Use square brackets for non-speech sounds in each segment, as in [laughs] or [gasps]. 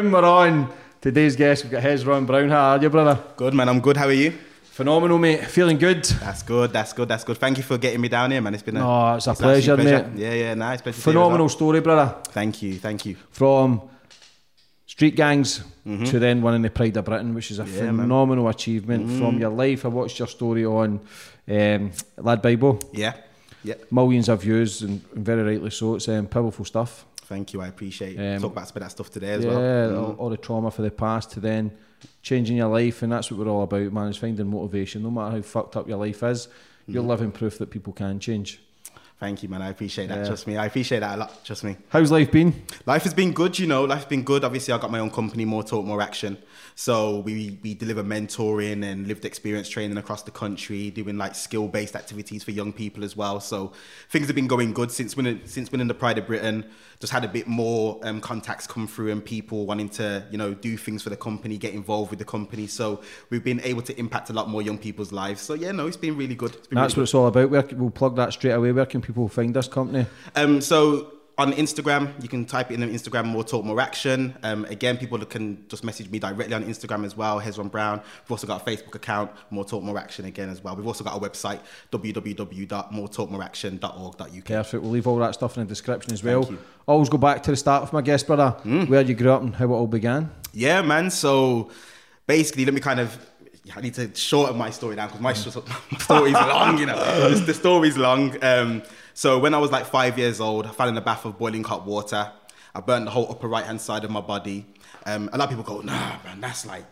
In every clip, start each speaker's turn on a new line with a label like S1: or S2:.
S1: Boom, we're on. Today's guest, we've got Hezron Brown. How are you, brother?
S2: Good man, I'm good. How are you?
S1: Phenomenal, mate. Feeling good?
S2: That's good. That's good. That's good. Thank you for getting me down here, man. It's been a,
S1: Oh, it's a
S2: an absolute
S1: pleasure, mate.
S2: Yeah, yeah, nice. Pleasure see
S1: Phenomenal story, brother.
S2: Thank you, thank you.
S1: From street gangs to then winning the Pride of Britain, which is a
S2: Mm-hmm. Yeah, man. Mm-hmm.
S1: phenomenal achievement. From your life, I watched your story on um, Lad Bible.
S2: Yeah, yeah.
S1: Millions of views, and, and very rightly so. It's um, powerful stuff.
S2: Thank you. I appreciate it.
S1: Um,
S2: Talk about some of that stuff today as
S1: yeah,
S2: well. Mm.
S1: all, the trauma for the past to then changing your life, and that's what we're all about, man. Is finding motivation, no matter how fucked up your life is. You're
S2: Mm.
S1: living proof that people can change.
S2: Thank you, man. I appreciate that.
S1: Yeah.
S2: Trust me. I appreciate that a lot. Trust me.
S1: How's life been?
S2: Life has been good, you know. Life's been good. Obviously, I got my own company, More Talk, More Action. So we we deliver mentoring and lived experience training across the country, doing like skill based activities for young people as well. So things have been going good since winning since winning the Pride of Britain. Just had a bit more um, contacts come through and people wanting to you know do things for the company, get involved with the company. So we've been able to impact a lot more young people's lives. So yeah, no, it's been really good. Been
S1: That's what
S2: really
S1: it's all about. Where, we'll plug that straight away. Where can people find this company?
S2: Um, so on Instagram, you can type in on Instagram, more talk, more action. Um, again, people can just message me directly on Instagram as well, Hezron Brown. We've also got a Facebook account, more talk, more action again as well. We've also got a website, www.moretalkmoreaction.org.uk.
S1: Perfect. We'll leave all that stuff in the description as well. Always go back to the start with my guest brother, where you grew up and how it all began.
S2: Yeah, man. So basically, let me kind of. I need to shorten my story down because my, [laughs] my story's long, you know. The, the story's long. Um, so when I was like five years old, I fell in a bath of boiling hot water. I burnt the whole upper right hand side of my body. Um, a lot of people go, "Nah, man, that's like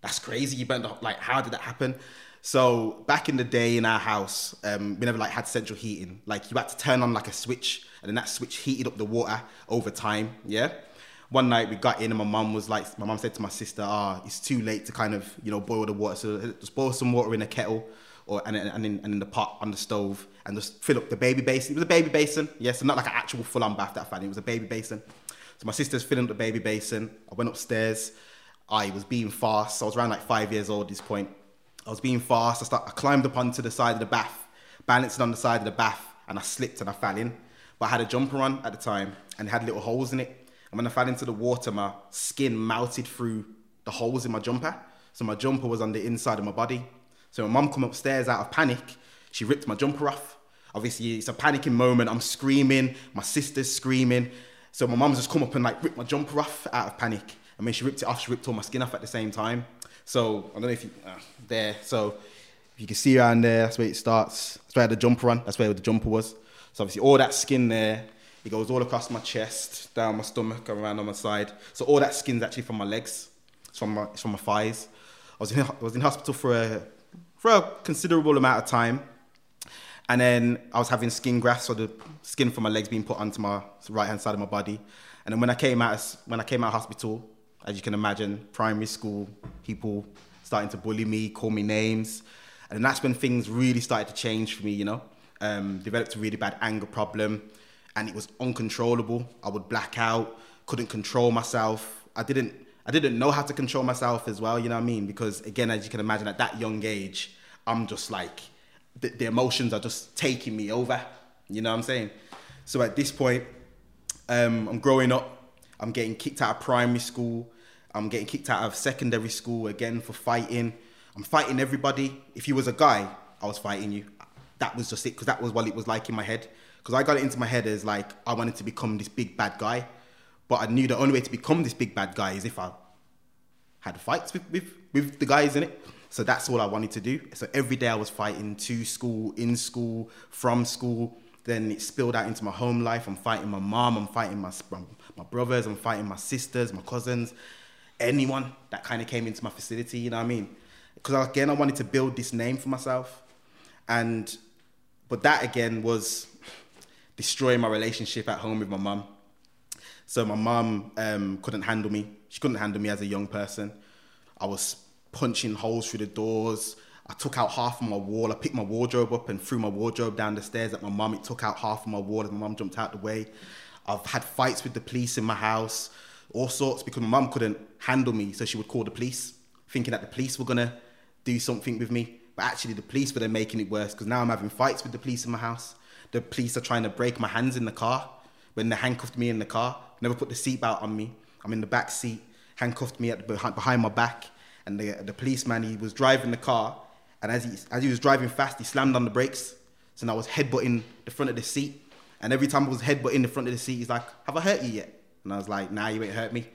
S2: that's crazy. You burnt the, like how did that happen?" So back in the day in our house, um, we never like had central heating. Like you had to turn on like a switch, and then that switch heated up the water over time. Yeah. One night we got in, and my mum was like, my mum said to my sister, "Ah, it's too late to kind of you know boil the water. So just boil some water in a kettle." Or, and, and, in, and in the pot on the stove and just fill up the baby basin. It was a baby basin, yes, and not like an actual full on bath that I found. It was a baby basin. So my sister's filling up the baby basin. I went upstairs. I was being fast. I was around like five years old at this point. I was being fast. I, start, I climbed up onto the side of the bath, balancing on the side of the bath, and I slipped and I fell in. But I had a jumper on at the time, and it had little holes in it. And when I fell into the water, my skin melted through the holes in my jumper. So my jumper was on the inside of my body. So my mum come upstairs out of panic. She ripped my jumper off. Obviously, it's a panicking moment. I'm screaming. My sister's screaming. So my mum's just come up and like ripped my jumper off out of panic. And when she ripped it off, she ripped all my skin off at the same time. So I don't know if you uh, there. So if you can see around there, that's where it starts. That's where I had the jumper on. That's where the jumper was. So obviously all that skin there, it goes all across my chest, down my stomach, around on my side. So all that skin's actually from my legs. It's from my, it's from my thighs. I was in, I was in hospital for a for a considerable amount of time. And then I was having skin grafts, so the skin from my legs being put onto my right hand side of my body. And then when I came out, when I came out of hospital, as you can imagine, primary school, people starting to bully me, call me names, and that's when things really started to change for me. You know, um, developed a really bad anger problem, and it was uncontrollable. I would black out, couldn't control myself. I didn't, I didn't know how to control myself as well. You know what I mean? Because again, as you can imagine, at that young age, I'm just like the, the emotions are just taking me over. You know what I'm saying? So at this point, um, I'm growing up. I'm getting kicked out of primary school. I'm getting kicked out of secondary school again for fighting. I'm fighting everybody. If you was a guy, I was fighting you. That was just it, because that was what it was like in my head. Because I got it into my head as like I wanted to become this big bad guy, but I knew the only way to become this big bad guy is if I had fights with, with, with the guys in it. So that's all I wanted to do. So every day I was fighting to school, in school, from school. Then it spilled out into my home life. I'm fighting my mom, I'm fighting my, my brothers, I'm fighting my sisters, my cousins, anyone that kind of came into my facility, you know what I mean? Because again, I wanted to build this name for myself. And, but that again was destroying my relationship at home with my mum. So my mum um, couldn't handle me. She couldn't handle me as a young person. I was punching holes through the doors. I took out half of my wall. I picked my wardrobe up and threw my wardrobe down the stairs at my mum. It took out half of my wall as my mum jumped out the way. I've had fights with the police in my house, all sorts, because my mum couldn't handle me. So she would call the police, thinking that the police were to do something with me. But actually, the police were then making it worse because now I'm having fights with the police in my house. The police are trying to break my hands in the car when they handcuffed me in the car. Never put the seatbelt on me. I'm in the back seat, handcuffed me at the, behind, behind my back. And the, the policeman, he was driving the car. And as he, as he was driving fast, he slammed on the brakes. So now I was headbutting the front of the seat. And every time I was headbutting the front of the seat, he's like, Have I hurt you yet? And I was like, Nah, you ain't hurt me.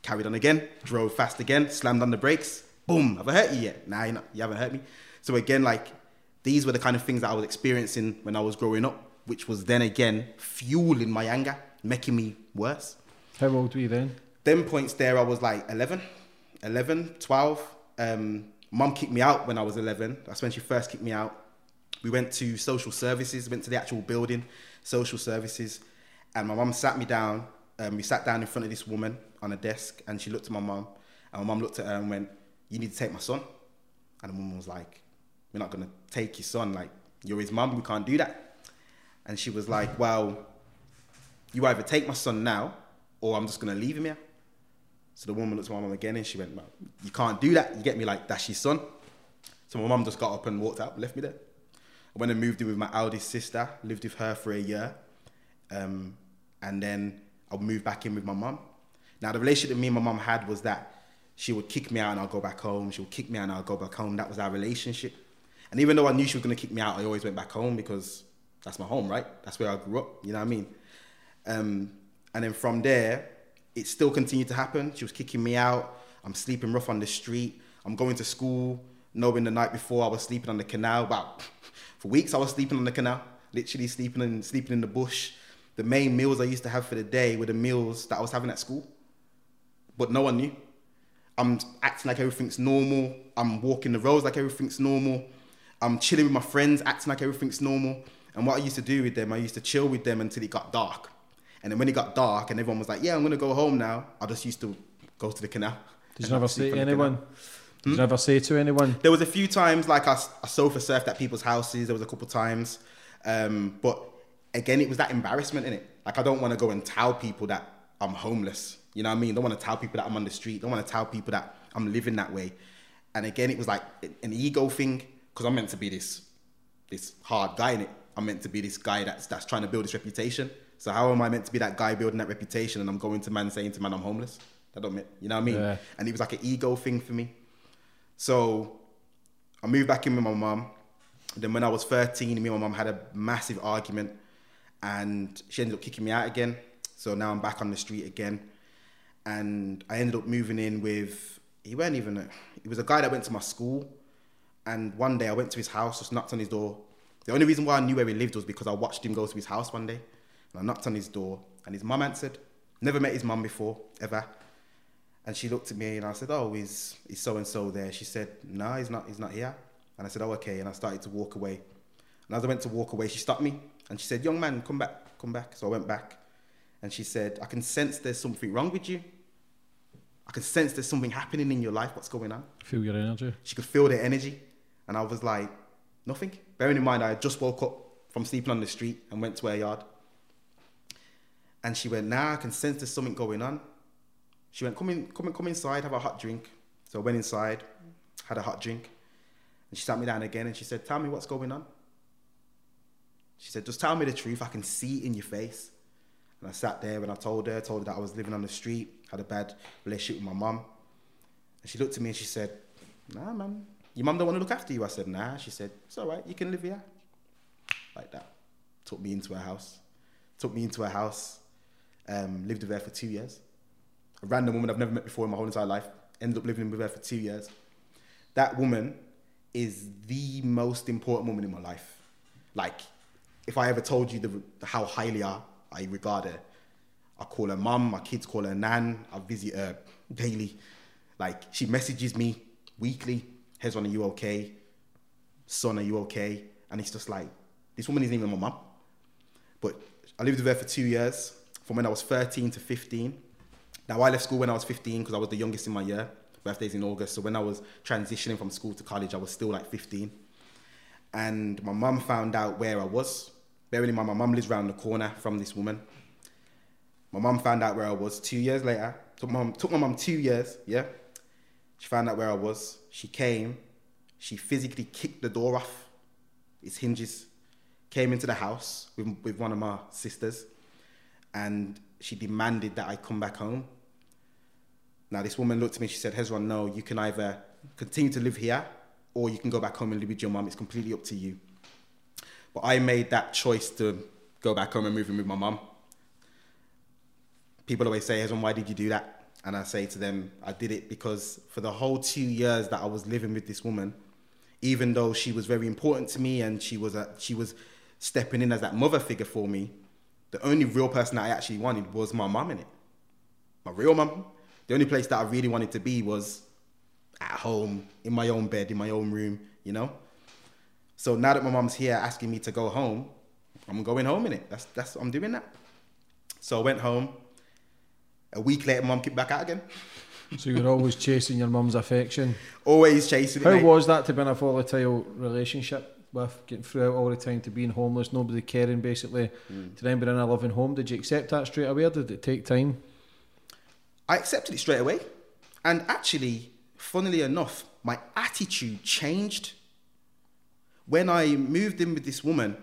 S2: Carried on again, drove fast again, slammed on the brakes. Boom, have I hurt you yet? Nah, you, not, you haven't hurt me. So again, like, these were the kind of things that I was experiencing when I was growing up, which was then again fueling my anger, making me worse.
S1: How old were you then?
S2: Them points there, I was like 11, 11, 12. Um, Mum kicked me out when I was 11. That's when she first kicked me out. We went to social services, went to the actual building, social services, and my mum sat me down. Um, we sat down in front of this woman on a desk, and she looked at my mum, and my mum looked at her and went, "You need to take my son." And the woman was like, "We're not gonna take your son. Like, you're his mum. We can't do that." And she was like, "Well, you either take my son now, or I'm just gonna leave him here." So the woman looked at my mum again and she went, You can't do that. You get me like, that's your son. So my mum just got up and walked out, and left me there. I went and moved in with my eldest sister, lived with her for a year. Um, and then I moved back in with my mum. Now, the relationship that me and my mum had was that she would kick me out and I'll go back home. She would kick me out and I'll go back home. That was our relationship. And even though I knew she was going to kick me out, I always went back home because that's my home, right? That's where I grew up, you know what I mean? Um, and then from there, it still continued to happen. She was kicking me out. I'm sleeping rough on the street. I'm going to school, knowing the night before I was sleeping on the canal. About [laughs] for weeks, I was sleeping on the canal, literally sleeping in, sleeping in the bush. The main meals I used to have for the day were the meals that I was having at school, but no one knew. I'm acting like everything's normal. I'm walking the roads like everything's normal. I'm chilling with my friends, acting like everything's normal. And what I used to do with them, I used to chill with them until it got dark. And then when it got dark and everyone was like, yeah, I'm going to go home now, I just used to go to the canal.
S1: Did you never
S2: have sleep
S1: say to anyone? Did you never say to anyone?
S2: There was a few times like I, I sofa surfed at people's houses. There was a couple times, um, but again, it was that embarrassment in it. Like I don't want to go and tell people that I'm homeless. You know what I mean? don't want to tell people that I'm on the street. don't want to tell people that I'm living that way. And again, it was like an ego thing because I'm meant to be this this hard guy in it. I'm meant to be this guy that's that's trying to build this reputation. So how am I meant to be that guy building that reputation and I'm going to man saying to man I'm homeless? That don't make, you know what I mean?
S1: Yeah.
S2: And it was like an ego thing for me. So I moved back in with my mum. Then when I was 13, me and my mum had a massive argument and she ended up kicking me out again. So now I'm back on the street again. And I ended up moving in with, he weren't even, a, he was a guy that went to my school. And one day I went to his house, just knocked on his door. The only reason why I knew where he lived was because I watched him go to his house one day. And I knocked on his door and his mum answered. Never met his mum before, ever. And she looked at me and I said, Oh, is is so and so there? She said, No, he's not, he's not here. And I said, Oh, okay. And I started to walk away. And as I went to walk away, she stopped me and she said, Young man, come back, come back. So I went back. And she said, I can sense there's something wrong with you. I can sense there's something happening in your life. What's going on?
S1: Feel your energy.
S2: She could feel the energy. And I was like, nothing. Bearing in mind, I had just woke up from sleeping on the street and went to her yard. And she went, nah, I can sense there's something going on. She went, come in, come in, come inside, have a hot drink. So I went inside, had a hot drink. And she sat me down again and she said, tell me what's going on. She said, just tell me the truth. I can see it in your face. And I sat there and I told her, told her that I was living on the street, had a bad relationship with my mum. And she looked at me and she said, nah, man, your mum don't want to look after you. I said, nah. She said, it's all right, you can live here. Like that. Took me into her house. Took me into her house. Um, lived with her for two years. A random woman I've never met before in my whole entire life. Ended up living with her for two years. That woman is the most important woman in my life. Like, if I ever told you the, how highly I, regard her, I call her mum, my kids call her nan, I visit her daily. Like, she messages me weekly, Hezron, are you okay? Son, are you okay? And it's just like, this woman isn't even my mum. But I lived with her for two years, from when I was 13 to 15. Now, I left school when I was 15 because I was the youngest in my year. Birthday's in August. So when I was transitioning from school to college, I was still like 15. And my mum found out where I was. Bearing in mind, my mum lives around the corner from this woman. My mum found out where I was two years later. Took my mum, took my two years, yeah. She found out where I was. She came. She physically kicked the door off its hinges. Came into the house with, with one of my sisters. And she demanded that I come back home. Now, this woman looked at me, she said, Hezron, no, you can either continue to live here or you can go back home and live with your mum. It's completely up to you. But I made that choice to go back home and move in with my mum. People always say, Hezron, why did you do that? And I say to them, I did it because for the whole two years that I was living with this woman, even though she was very important to me and she was, a, she was stepping in as that mother figure for me, the only real person that I actually wanted was my mum in it. My real mum. The only place that I really wanted to be was at home, in my own bed, in my own room, you know? So now that my mum's here asking me to go home, I'm going home in it. That's that's I'm doing that. So I went home. A week later, mum kicked back out again.
S1: So you're always chasing your mum's affection.
S2: Always chasing.
S1: How
S2: it,
S1: was that to be in a volatile relationship with getting through it all the time to being homeless, nobody caring basically,
S2: Mm.
S1: to then being in a loving home? Did you accept that straight away or did it take time?
S2: I accepted it straight away. And actually, funnily enough, my attitude changed. When I moved in with this woman,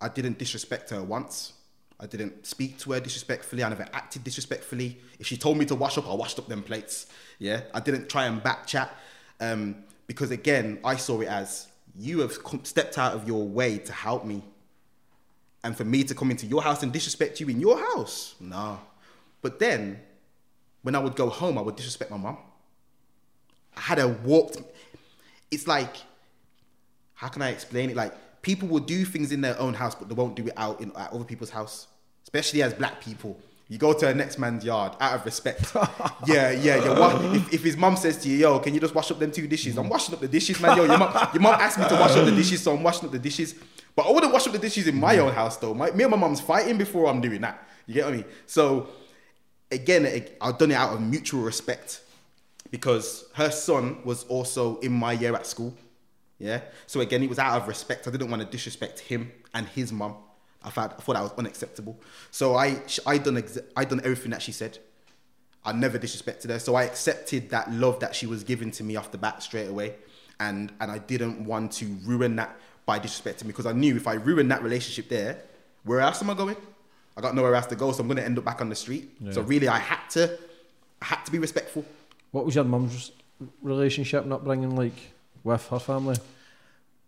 S2: I didn't disrespect her once. I didn't speak to her disrespectfully. I never acted disrespectfully. If she told me to wash up, I washed up them plates. Yeah, I didn't try and back chat um, because again, I saw it as you have stepped out of your way to help me, and for me to come into your house and disrespect you in your house, no. But then, when I would go home, I would disrespect my mum. I had a walked. It's like, how can I explain it? Like people will do things in their own house, but they won't do it out in at other people's house. Especially as black people, you go to a next man's yard out of respect. [laughs] yeah, yeah. Your wa- if, if his mum says to you, "Yo, can you just wash up them two dishes?" I'm washing up the dishes, man. Yo, your mum, your mum asked me to wash up the dishes, so I'm washing up the dishes. But I wouldn't wash up the dishes in my own house, though. My, me and my mum's fighting before I'm doing that. You get what I mean? So again, I've done it out of mutual respect because her son was also in my year at school. Yeah. So again, it was out of respect. I didn't want to disrespect him and his mum. I thought, I thought that was unacceptable. So I, I done, ex- I done everything that she said. I never disrespected her. So I accepted that love that she was giving to me off the bat straight away. And, and I didn't want to ruin that by disrespecting me because I knew if I ruined that relationship there, where else am I going? I got nowhere else to go, so I'm going to end up back on the street. So really, I had to, I had to be respectful.
S1: What was your mum's relationship and upbringing like with her family?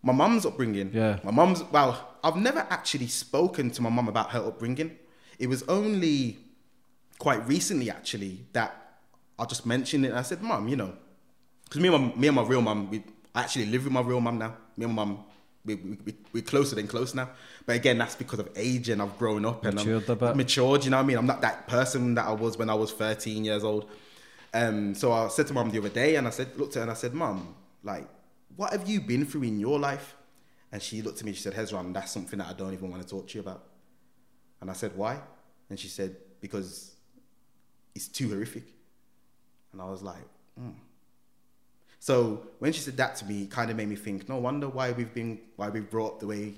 S2: My mum's upbringing.
S1: Yeah.
S2: My mum's well, I've never actually spoken to my mum about her upbringing. It was only quite recently actually that I just mentioned it and I said, Mum, you know, because me and my me and my real mum, we I actually live with my real mum now. Me and my mum, we, we, we, we're closer than close now. But again, that's because of age and I've grown up and
S1: Matured
S2: I'm
S1: bit.
S2: matured. You know what I mean? I'm not that person that I was when I was 13 years old. Um, so I said to mum the other day, and I said, looked at her and I said, Mum, like, what have you been through in your life? And she looked at me, she said, Hezron, that's something that I don't even want to talk to you about. And I said, why? And she said, because it's too horrific. And I was like, hmm. So when she said that to me, it kind of made me think, no wonder why we've been, why we've brought up the way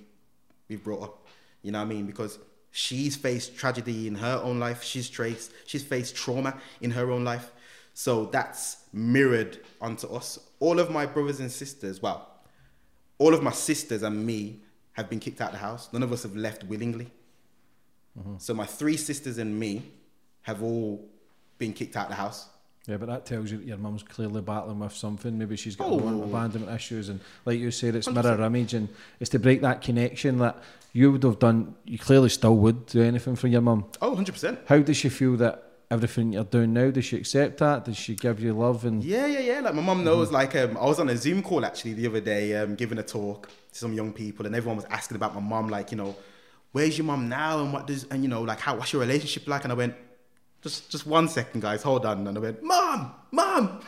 S2: we've brought up. You know what I mean? Because she's faced tragedy in her own life. She's traced, she's faced trauma in her own life. So that's mirrored onto us. All of my brothers and sisters, well, all of my sisters and me have been kicked out of the house. None of us have left willingly. Mm-hmm. So my three sisters and me have all been kicked out of the house.
S1: Yeah, but that tells you that your mum's clearly battling with something. Maybe she's got oh. abandonment issues, and like you said, it's 100%. mirror image, and it's to break that connection that you would have done. You clearly still would do anything for your mum.
S2: Oh, 100 percent.
S1: How does she feel that everything you're doing now? Does she accept that? Does she give you love? And
S2: yeah, yeah, yeah. Like my mum knows. Mm-hmm. Like um, I was on a Zoom call actually the other day, um, giving a talk to some young people, and everyone was asking about my mum. Like, you know, where's your mum now, and what does, and you know, like how what's your relationship like? And I went just just one second, guys, hold on. And I went, Mom, Mom.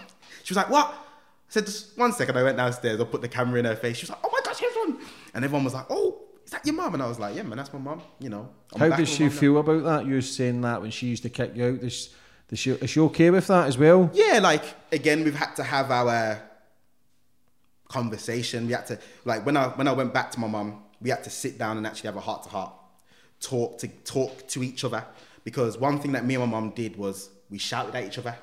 S2: She was like, What? I said, just one second. I went downstairs, I put the camera in her face. She was like, Oh my gosh, here's one. And everyone was like, Oh, is that your mom? And I was like, Yeah, man, that's my mom. You know.
S1: I'm How does she feel now. about that? You saying that when she used to kick you out? Does, does she, is she okay with that as well?
S2: Yeah, like again, we've had to have our conversation. We had to like when I when I went back to my mom, we had to sit down and actually have a heart to heart talk to talk to each other because one thing that me and my mom did was we shouted at each other.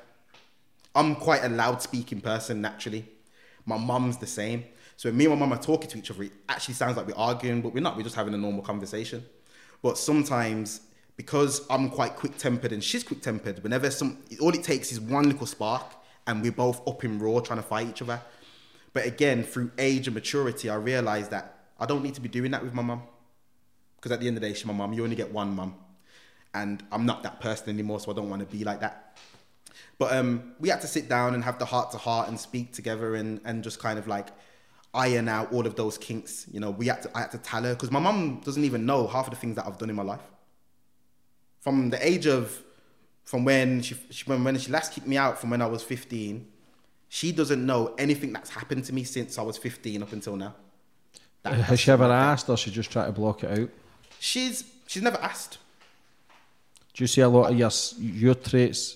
S2: I'm quite a loud speaking person naturally. My mum's the same. So me and my mum are talking to each other, it actually sounds like we're arguing, but we're not. We're just having a normal conversation. But sometimes, because I'm quite quick tempered and she's quick tempered, whenever some, all it takes is one little spark and we're both up in raw trying to fight each other. But again, through age and maturity, I realized that I don't need to be doing that with my mum. Because at the end of the day, she's my mum. You only get one mum and I'm not that person anymore, so I don't want to be like that. But um, we had to sit down and have the heart to heart and speak together and, and just kind of like iron out all of those kinks. You know, we had to, I had to tell her because my mum doesn't even know half of the things that I've done in my life. From the age of, from when she, she when she last kicked me out from when I was 15, she doesn't know anything that's happened to me since I was 15 up until now.
S1: That, Has she ever asked or she just tried to block it out?
S2: She's, she's never asked.
S1: Do you see a lot of your your traits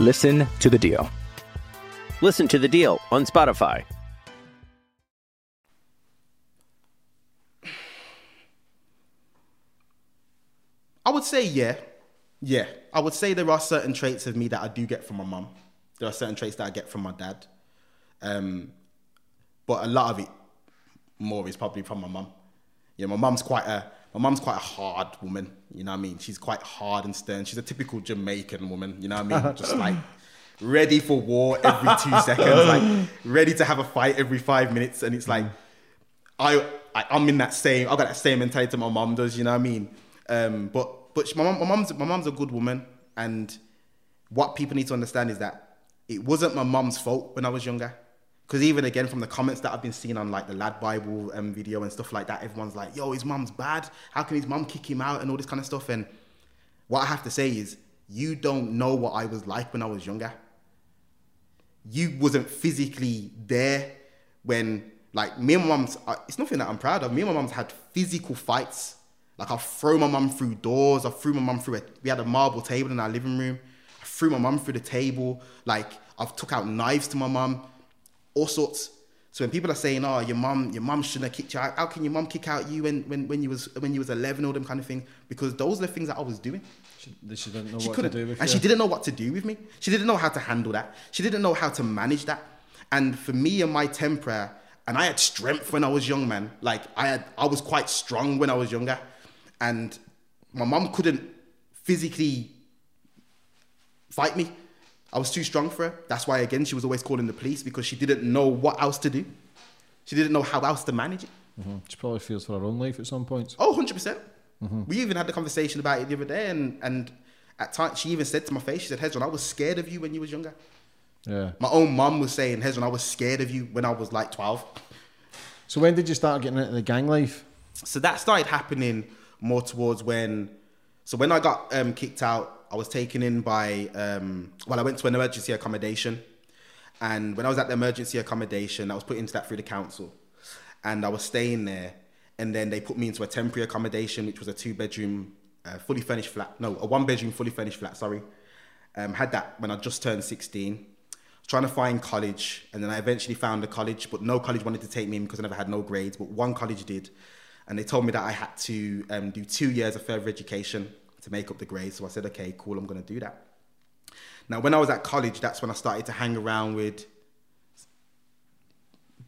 S3: Listen to the deal.
S4: Listen to the deal on Spotify.
S2: I would say yeah. Yeah. I would say there are certain traits of me that I do get from my mum. There are certain traits that I get from my dad. Um, but a lot of it more is probably from my mum. Yeah, my mum's quite a my mum's quite a hard woman. You know what I mean? She's quite hard and stern. She's a typical Jamaican woman. You know what I mean? [laughs] Just like ready for war every two seconds, like ready to have a fight every five minutes. And it's like I, I am in that same. I got that same mentality my mum does. You know what I mean? Um, but but my mum, my mum's my mum's a good woman, and what people need to understand is that it wasn't my mum's fault when I was younger. Because even again, from the comments that I've been seeing on like the Lad Bible um, video and stuff like that, everyone's like, yo, his mum's bad. How can his mum kick him out and all this kind of stuff? And what I have to say is, you don't know what I was like when I was younger. You wasn't physically there when, like, me and my mum's, uh, it's nothing that I'm proud of. Me and my mum's had physical fights. Like, I throw my mum through doors. I threw my mum through a, we had a marble table in our living room. I threw my mum through the table. Like, I've took out knives to my mum all sorts. So when people are saying, "Oh, your mum, your mum shouldn't have kicked you out," how can your mum kick out you when, when, when you was when you was eleven, all them kind of things? Because those are the things that I was doing.
S1: She, she didn't know
S2: she
S1: what
S2: couldn't,
S1: to do with
S2: and
S1: you.
S2: she didn't know what to do with me. She didn't know how to handle that. She didn't know how to manage that. And for me and my temper, and I had strength when I was young, man. Like I had, I was quite strong when I was younger, and my mum couldn't physically fight me. I was too strong for her. That's why, again, she was always calling the police because she didn't know what else to do. She didn't know how else to manage it.
S1: Mm-hmm. She probably feels for her own life at some points.
S2: Oh, 100%. percent We even had the conversation about it the other day, and, and at times she even said to my face, she said, Hezron, I was scared of you when you was younger.
S1: Yeah.
S2: My own mum was saying, Hezron, I was scared of you when I was like 12.
S1: So when did you start getting into the gang life?
S2: So that started happening more towards when, so when I got um, kicked out, I was taken in by, um, well, I went to an emergency accommodation. And when I was at the emergency accommodation, I was put into that through the council. And I was staying there. And then they put me into a temporary accommodation, which was a two bedroom, uh, fully furnished flat. No, a one bedroom, fully furnished flat, sorry. Um, had that when I just turned 16. Trying to find college. And then I eventually found a college, but no college wanted to take me in because I never had no grades. But one college did. And they told me that I had to um, do two years of further education to make up the grades. So I said, okay, cool, I'm going to do that. Now, when I was at college, that's when I started to hang around with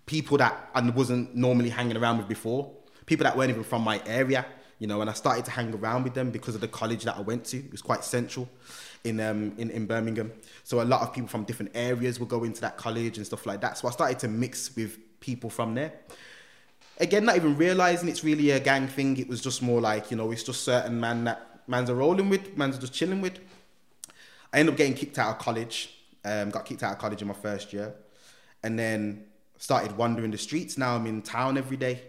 S2: people that I wasn't normally hanging around with before, people that weren't even from my area, you know, and I started to hang around with them because of the college that I went to. It was quite central in, um, in, in Birmingham. So a lot of people from different areas would go into that college and stuff like that. So I started to mix with people from there. Again, not even realizing it's really a gang thing. It was just more like, you know, it's just certain man that man's are rolling with, man's just chilling with. I ended up getting kicked out of college. Um, got kicked out of college in my first year, and then started wandering the streets. Now I'm in town every day.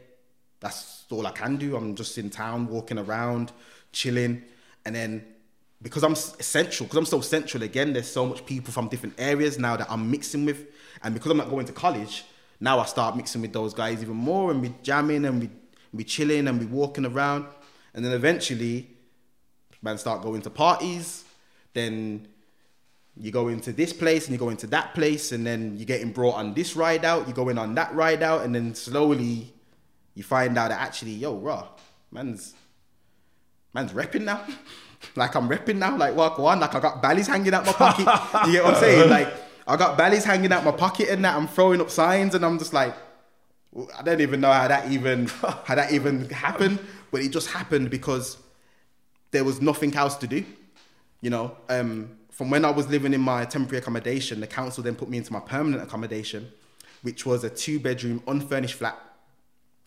S2: That's all I can do. I'm just in town, walking around, chilling, and then because I'm central, because I'm so central again, there's so much people from different areas now that I'm mixing with, and because I'm not going to college, now I start mixing with those guys even more, and we jamming and we we chilling and we walking around, and then eventually, man, start going to parties, then you go into this place and you go into that place and then you're getting brought on this ride out, you're going on that ride out, and then slowly you find out that actually, yo, raw, man's man's repping now. [laughs] like I'm repping now, like walk on, like I got bellies hanging out my pocket. [laughs] you get what I'm saying? Like I got bellies hanging out my pocket and that I'm throwing up signs and I'm just like I don't even know how that even how that even happened, but it just happened because there was nothing else to do. You know, um, from when I was living in my temporary accommodation, the council then put me into my permanent accommodation, which was a two bedroom unfurnished flat.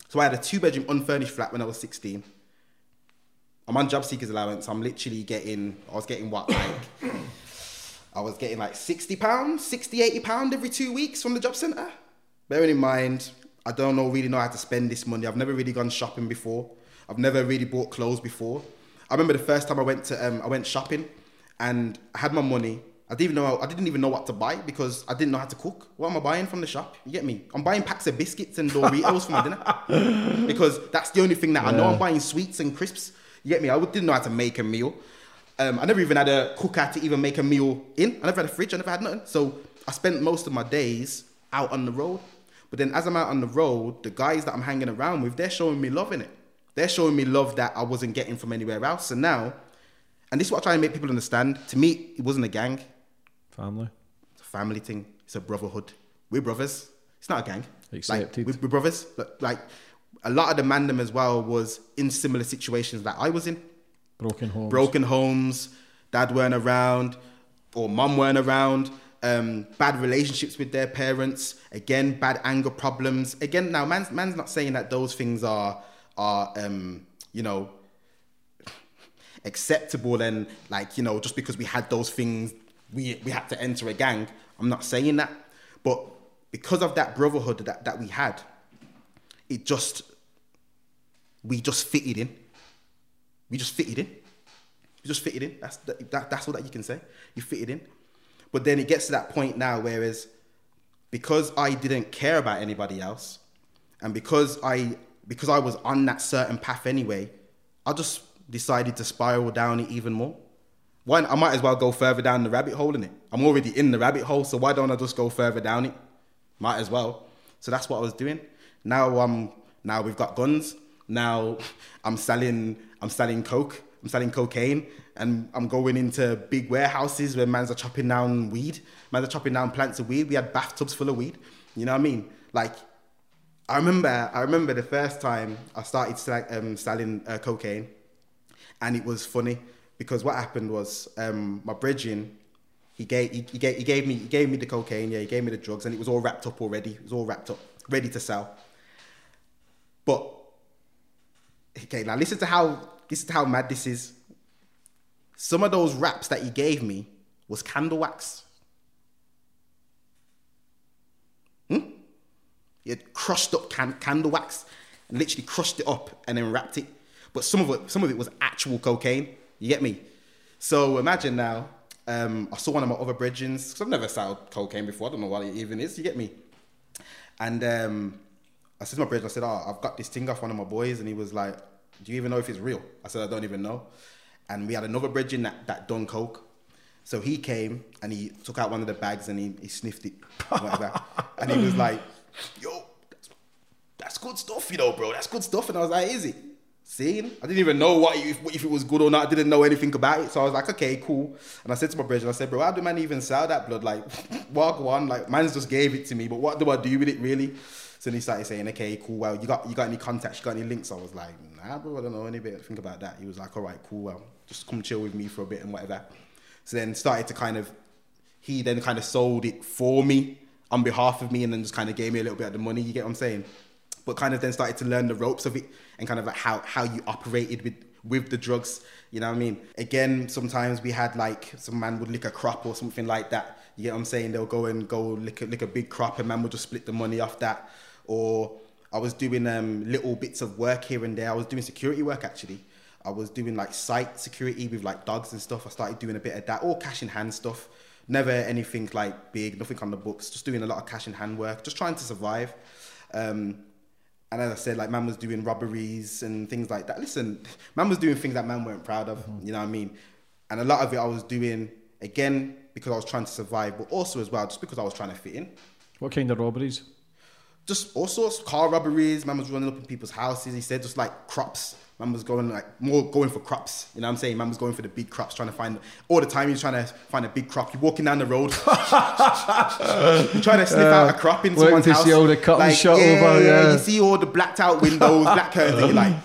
S2: So I had a two bedroom unfurnished flat when I was 16. I'm on job seekers allowance. I'm literally getting, I was getting what, like, [coughs] I was getting like 60 pounds, 60, 80 pounds every two weeks from the job centre. Bearing in mind, I don't know really know how to spend this money. I've never really gone shopping before. I've never really bought clothes before. I remember the first time I went to, um, I went shopping and I had my money. I didn't even know I didn't even know what to buy because I didn't know how to cook. What am I buying from the shop? You get me? I'm buying packs of biscuits and Doritos for my dinner [laughs] because that's the only thing that I know. I'm buying sweets and crisps. You get me? I didn't know how to make a meal. Um, I never even had a cooker to even make a meal in. I never had a fridge. I never had nothing. So I spent most of my days out on the road. But then as I'm out on the road, the guys that I'm hanging around with, they're showing me love in it. They're showing me love that I wasn't getting from anywhere else. And now and this is what I try and make people understand. To me, it wasn't a gang.
S1: Family.
S2: It's a family thing. It's a brotherhood. We're brothers. It's not a gang.
S1: Accepted.
S2: Like, we're, we're brothers. Like a lot of the mandem as well was in similar situations that I was in.
S1: Broken homes.
S2: Broken homes. Dad weren't around, or mum weren't around. Um, bad relationships with their parents. Again, bad anger problems. Again, now man's man's not saying that those things are are um, you know acceptable and like you know just because we had those things we we had to enter a gang. I'm not saying that. But because of that brotherhood that, that we had it just we just fitted in. We just fitted in. We just fitted in. That's that, that, that's all that you can say. You fitted in. But then it gets to that point now whereas because i didn't care about anybody else and because i because i was on that certain path anyway i just decided to spiral down it even more. Why I might as well go further down the rabbit hole in it. I'm already in the rabbit hole, so why don't I just go further down it? Might as well. So that's what I was doing. Now um now we've got guns. Now [laughs] I'm selling I'm selling coke. I'm selling cocaine. and I'm going into big warehouses where mans are chopping down weed, mans are chopping down plants of weed. We had bathtubs full of weed. You know what I mean? Like, I remember, I remember the first time I started um, selling uh, cocaine, and it was funny because what happened was um, my bridging, he gave, he, he, gave, he gave me, he gave me the cocaine, yeah, he gave me the drugs, and it was all wrapped up already. It was all wrapped up, ready to sell. But okay, now listen to how this is how mad this is. Some of those wraps that he gave me was candle wax. He had crushed up can- candle wax and literally crushed it up and then wrapped it. But some of it, some of it was actual cocaine. You get me? So imagine now, um, I saw one of my other bridgings, because I've never sold cocaine before. I don't know what it even is. You get me? And um, I said to my brother, I said, oh, I've got this thing off one of my boys. And he was like, do you even know if it's real? I said, I don't even know. And we had another bridging that, that done coke. So he came and he took out one of the bags and he, he sniffed it, whatever. [laughs] and he was like, yo, that's, that's good stuff, you know, bro. That's good stuff. And I was like, is it? Seeing? I didn't even know what if, if, it was good or not. I didn't know anything about it. So I was like, okay, cool. And I said to my brother, I said, bro, how do man even sell that blood? Like, [laughs] walk one, like, man's just gave it to me, but what do I do with it really? So then he started saying, okay, cool. Well, you got you got any contacts? You got any links? I was like, nah, bro, I don't know any bit. Think about that. He was like, all right, cool. Well, just come chill with me for a bit and whatever. So then started to kind of, he then kind of sold it for me on behalf of me, and then just kind of gave me a little bit of the money. You get what I'm saying? But kind of then started to learn the ropes of it and kind of like how how you operated with with the drugs. You know what I mean? Again, sometimes we had like some man would lick a crop or something like that. You get what I'm saying? They'll go and go lick a, lick a big crop, and man would just split the money off that or I was doing um, little bits of work here and there. I was doing security work actually. I was doing like site security with like dogs and stuff. I started doing a bit of that, all cash in hand stuff. Never anything like big, nothing on the books. Just doing a lot of cash and hand work, just trying to survive. Um, and as I said, like man was doing robberies and things like that. Listen, man was doing things that man weren't proud of. Mm-hmm. You know what I mean? And a lot of it I was doing again because I was trying to survive, but also as well just because I was trying to fit in.
S1: What kind of robberies?
S2: just all sorts, car robberies. Man was running up in people's houses. He said just like crops. Man was going like more going for crops. You know what I'm saying? Man was going for the big crops, trying to find all the time. He's trying to find a big crop. You're walking down the road, [laughs] you're trying to sniff uh, out a crop in someone's house.
S1: See all the cotton
S2: like, yeah,
S1: over, yeah.
S2: You see all the blacked out windows, black curtains, and you're like,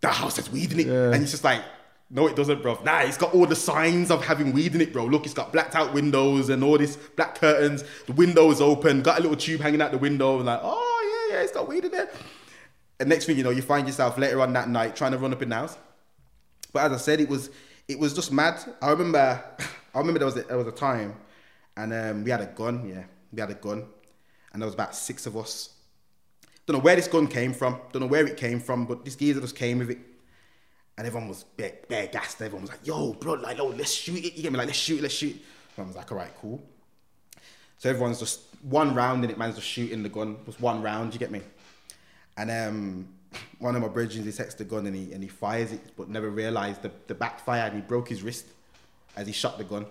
S2: that house has weed in it, yeah. and it's just like. No, it doesn't, bro. Nah, it's got all the signs of having weed in it, bro. Look, it's got blacked out windows and all this black curtains. The window's open, got a little tube hanging out the window, and like, oh, yeah, yeah, it's got weed in there. And next thing you know, you find yourself later on that night trying to run up in the house. But as I said, it was it was just mad. I remember [laughs] I remember there was a, there was a time, and um, we had a gun. Yeah, we had a gun, and there was about six of us. Don't know where this gun came from. Don't know where it came from, but this geezer just came with it. And everyone was bare, bare gassed. Everyone was like, yo, bro, like, oh, let's shoot it. You get me? Like, let's shoot it, let's shoot it. Was like, all right, cool. So everyone's just one round and it man's just shooting the gun. Was one round, you get me? And um, one of my bridges, he takes the gun and he and he fires it, but never realised the, the backfire and he broke his wrist as he shot the gun.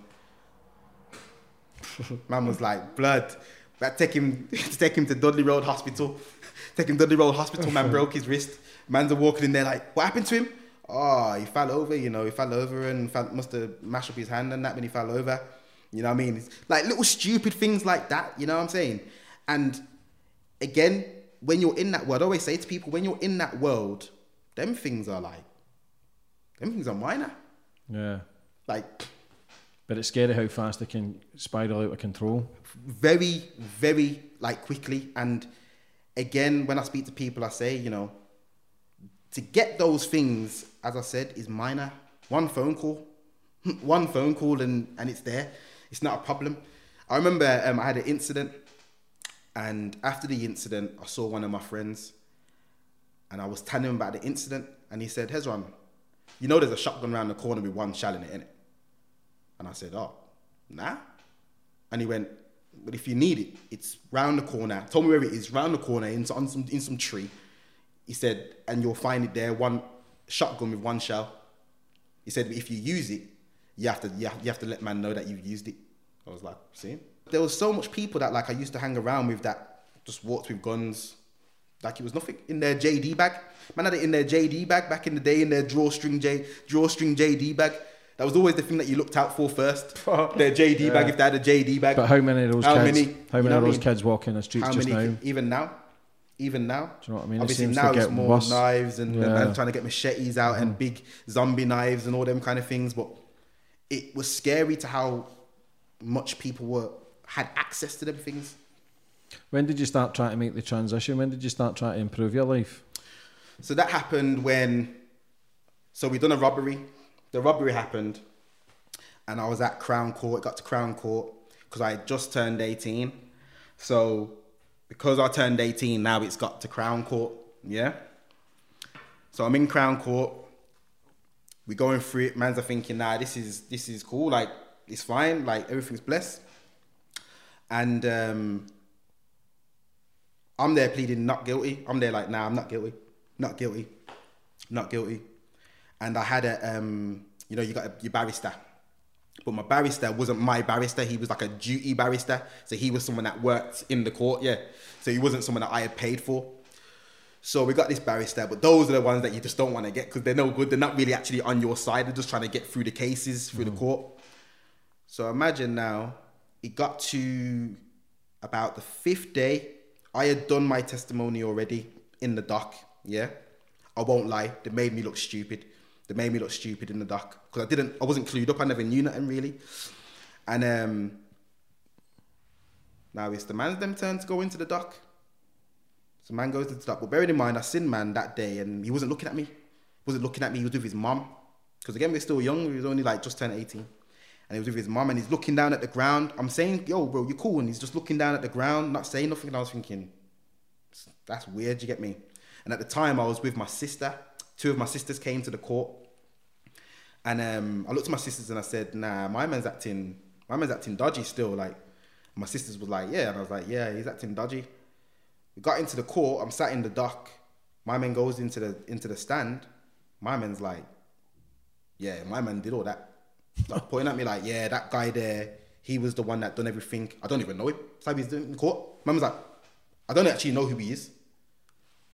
S2: [laughs] Man was like, blood. That take him to [laughs] take him to Dudley Road Hospital. [laughs] take him to Dudley Road Hospital, man broke his wrist. Man's walking in there like, what happened to him? Oh, he fell over, you know, he fell over and fell, must have mashed up his hand and that when he fell over. You know what I mean? It's like little stupid things like that. You know what I'm saying? And again, when you're in that world, I always say to people, when you're in that world, them things are like, them things are minor.
S1: Yeah.
S2: Like,
S1: but it's scary how fast they can spiral out of control.
S2: Very, very like quickly. And again, when I speak to people, I say, you know, to get those things, as I said, is minor. One phone call, [laughs] one phone call, and and it's there. It's not a problem. I remember um, I had an incident, and after the incident, I saw one of my friends, and I was telling him about the incident, and he said, Hezron, you know there's a shotgun around the corner with one shell in it, innit? And I said, oh, nah. And he went, but if you need it, it's round the corner. Told me where it is, round the corner, in some, in some tree. He said, and you'll find it there, one shotgun with one shell. He said, But if you use it, you have to you have, you have to let man know that you've used it. I was like, see? There was so much people that like I used to hang around with that just walked with guns. Like it was nothing in their JD bag. Man had it in their JD bag back in the day in their drawstring J drawstring JD bag. That was always the thing that you looked out for first. [laughs] Their JD yeah. bag, if they had a JD bag.
S1: But how many of those how kids? Many, how many of those mean? kids walk in the streets how just many, now?
S2: Even now, even now.
S1: Do you know what I mean?
S2: Obviously it now it's more worse. knives and, yeah. and, trying to get machetes out mm. and big zombie knives and all them kind of things. But it was scary to how much people were had access to them things.
S1: When did you start trying to make the transition? When did you start trying to improve your life?
S2: So that happened when, so we done a robbery. The robbery happened, and I was at Crown Court. It got to Crown Court because I just turned 18. So because I turned 18, now it's got to Crown Court. Yeah. So I'm in Crown Court. We're going through it. Man's are thinking, nah, this is this is cool. Like it's fine. Like everything's blessed. And um, I'm there pleading not guilty. I'm there like, nah, I'm not guilty, not guilty, not guilty. And I had a, um, you know, you got a, your barrister, but my barrister wasn't my barrister. He was like a duty barrister, so he was someone that worked in the court. Yeah, so he wasn't someone that I had paid for. So we got this barrister, but those are the ones that you just don't want to get because they're no good. They're not really actually on your side. They're just trying to get through the cases through mm. the court. So imagine now, it got to about the fifth day. I had done my testimony already in the dock. Yeah, I won't lie. They made me look stupid. They made me look stupid in the dock because I didn't. I wasn't clued up. I never knew nothing really. And um, now it's the man's them turn to go into the dock. So man goes to the dock. But bearing in mind, I seen man that day and he wasn't looking at me. He wasn't looking at me. He was with his mum. Because again, we're still young. He was only like just turned 18 and he was with his mum and he's looking down at the ground. I'm saying, yo, bro, you cool? And he's just looking down at the ground, not saying nothing. And I was thinking, that's weird, you get me? And at the time, I was with my sister. Two of my sisters came to the court. And um, I looked at my sisters and I said, nah, my man's acting, my man's acting dodgy still. Like, my sisters was like, yeah. And I was like, yeah, he's acting dodgy. We got into the court. I'm sat in the dock. My man goes into the into the stand. My man's like, yeah, my man did all that like pointing at me like, yeah, that guy there, he was the one that done everything. I don't even know him. So he's doing in court. Mum's like, I don't actually know who he is.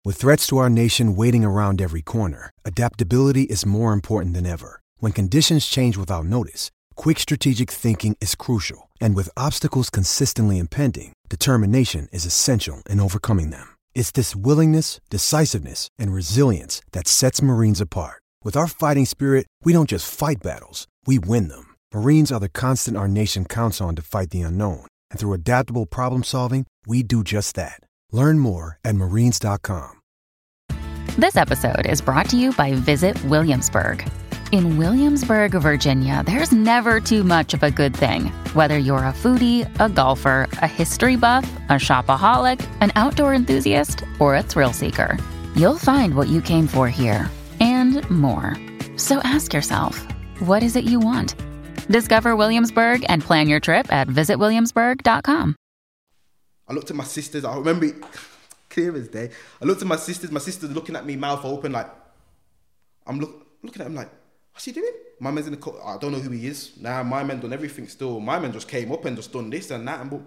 S5: With threats to our nation waiting around every corner, adaptability is more important than ever. When conditions change without notice, quick strategic thinking is crucial. And with obstacles consistently impending, determination is essential in overcoming them. It's this willingness, decisiveness, and resilience that sets Marines apart. With our fighting spirit, we don't just fight battles we win them. Marines are the constant our nation counts on to fight the unknown. And through adaptable problem solving, we do just that. Learn more at marines.com.
S6: This episode is brought to you by Visit Williamsburg. In Williamsburg, Virginia, there's never too much of a good thing. Whether you're a foodie, a golfer, a history buff, a shopaholic, an outdoor enthusiast, or a thrill seeker, you'll find what you came for here and more. So ask yourself, what is it you want? Discover Williamsburg and plan your trip at visitwilliamsburg.com.
S2: I looked at my sisters. I remember it [laughs] clear as day. I looked at my sisters. My sisters looking at me, mouth open, like I'm look, looking at him like, what's he doing? My man's in the co- I don't know who he is. Now my man done everything still. My man just came up and just done this and that and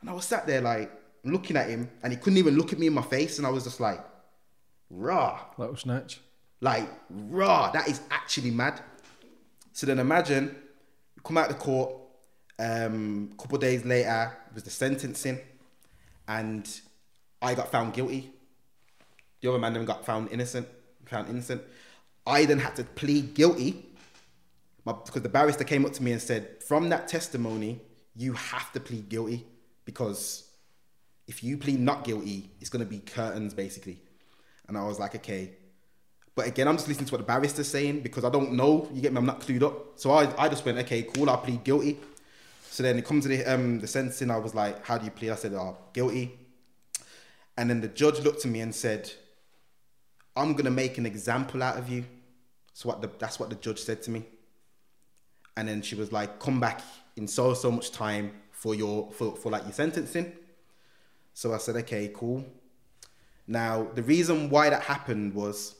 S2: and I was sat there like looking at him and he couldn't even look at me in my face and I was just like, raw.
S1: Little snatch.
S2: Like raw. That is actually mad. So then imagine you come out the court. Um, a couple days later was the sentencing, and I got found guilty. The other man then got found innocent. Found innocent. I then had to plead guilty because the barrister came up to me and said, from that testimony, you have to plead guilty because if you plead not guilty, it's going to be curtains basically. And I was like, okay, but again, I'm just listening to what the barrister's saying because I don't know. You get me? I'm not clued up. So I, I just went, okay, cool. I'll plead guilty. So then it comes to the um the sentencing. I was like, how do you plead? I said, oh, guilty. And then the judge looked at me and said, I'm gonna make an example out of you. So what the, that's what the judge said to me. And then she was like, come back in so so much time for your for, for like your sentencing. So I said, okay, cool. Now the reason why that happened was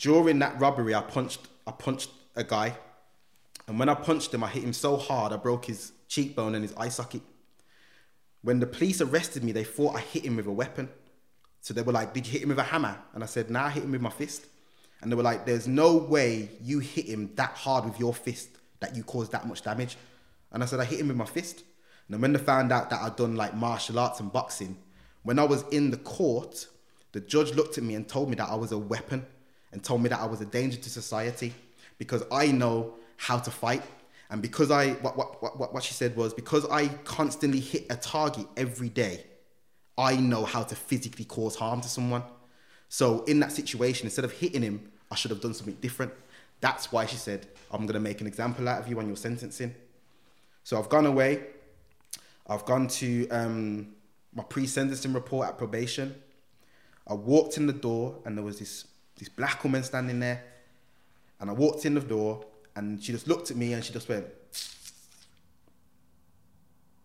S2: during that robbery, I punched I punched a guy, and when I punched him, I hit him so hard I broke his cheekbone and his eye socket. When the police arrested me, they thought I hit him with a weapon. So they were like, "Did you hit him with a hammer?" And I said, "Nah, I hit him with my fist." And they were like, there's no way you hit him that hard with your fist that you caused that much damage. And I said, I hit him with my fist. And when they found out that I'd done like martial arts and boxing, when I was in the court, the judge looked at me and told me that I was a weapon and told me that I was a danger to society because I know how to fight. And because I, what, what, what, what she said was, because I constantly hit a target every day, I know how to physically cause harm to someone. So in that situation, instead of hitting him, I should have done something different. That's why she said, I'm going to make an example out of you on your sentencing. So I've gone away. I've gone to um, my pre-sentencing report at probation. I walked in the door and there was this, this black woman standing there. And I walked in the door and she just looked at me and she just went,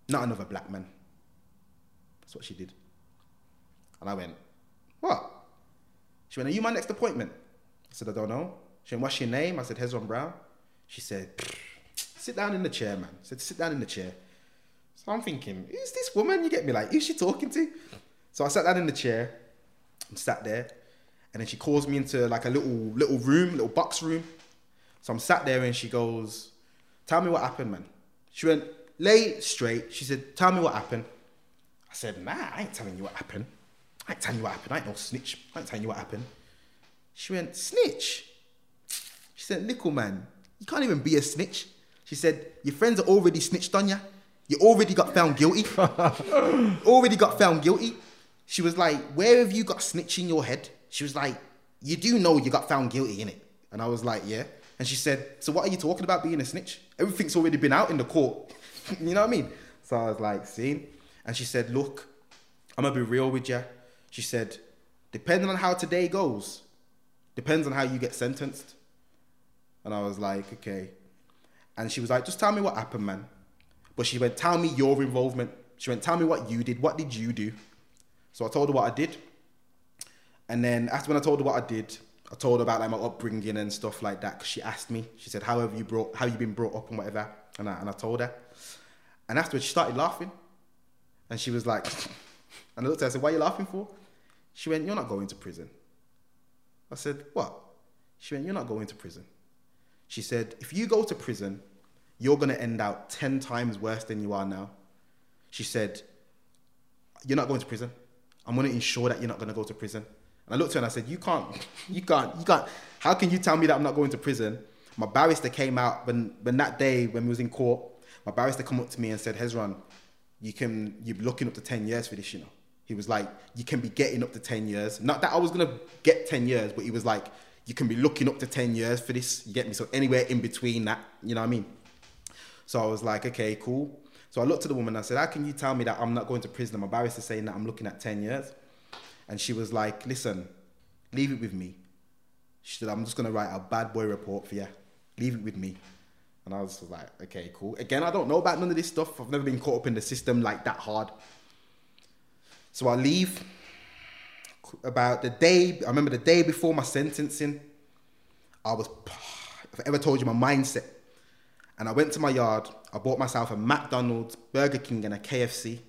S2: not another black man. That's what she did. And I went, what? She went, are you my next appointment? I said, I don't know. She went, what's your name? I said, Hezron Brown. She said, sit down in the chair, man. I said, sit down in the chair. So I'm thinking, who's this woman? You get me like, who's she talking to? So I sat down in the chair and sat there. And then she calls me into like a little little room, little box room. So I'm sat there and she goes, Tell me what happened, man. She went, lay straight. She said, Tell me what happened. I said, Nah, I ain't telling you what happened. I ain't telling you what happened. I ain't no snitch. I ain't telling you what happened. She went, Snitch? She said, Little man, you can't even be a snitch. She said, Your friends are already snitched on you. You already got found guilty. [laughs] already got found guilty. She was like, Where have you got snitch in your head? She was like, You do know you got found guilty, in it." And I was like, Yeah. And she said, So what are you talking about being a snitch? Everything's already been out in the court. [laughs] you know what I mean? So I was like, See? And she said, Look, I'm gonna be real with you. She said, Depending on how today goes, depends on how you get sentenced. And I was like, Okay. And she was like, Just tell me what happened, man. But she went, Tell me your involvement. She went, Tell me what you did. What did you do? So I told her what I did. And then after when I told her what I did, I told her about like my upbringing and stuff like that. Cause she asked me, she said, "How have you brought? How have you been brought up and whatever?" And I and I told her. And afterwards, she started laughing, and she was like, [laughs] and I looked at her, I said, "Why are you laughing for?" She went, "You're not going to prison." I said, "What?" She went, "You're not going to prison." She said, "If you go to prison, you're gonna end out ten times worse than you are now." She said, "You're not going to prison. I'm gonna ensure that you're not gonna go to prison." And I looked at her and I said, You can't, you can't, you can't. How can you tell me that I'm not going to prison? My barrister came out when, when that day when we was in court, my barrister come up to me and said, Hezron, you can you're looking up to 10 years for this, you know. He was like, you can be getting up to 10 years. Not that I was gonna get 10 years, but he was like, you can be looking up to 10 years for this. You get me? So anywhere in between that, you know what I mean? So I was like, okay, cool. So I looked at the woman and I said, how can you tell me that I'm not going to prison? My barrister saying that I'm looking at 10 years. And she was like, listen, leave it with me. She said, I'm just to write a bad boy report for you. Leave it with me. And I was like, okay, cool. Again, I don't know about none of this stuff. I've never been caught up in the system like that hard. So I leave. About the day, I remember the day before my sentencing, I was, if I ever told you my mindset. And I went to my yard, I bought myself a McDonald's, Burger King, and a KFC.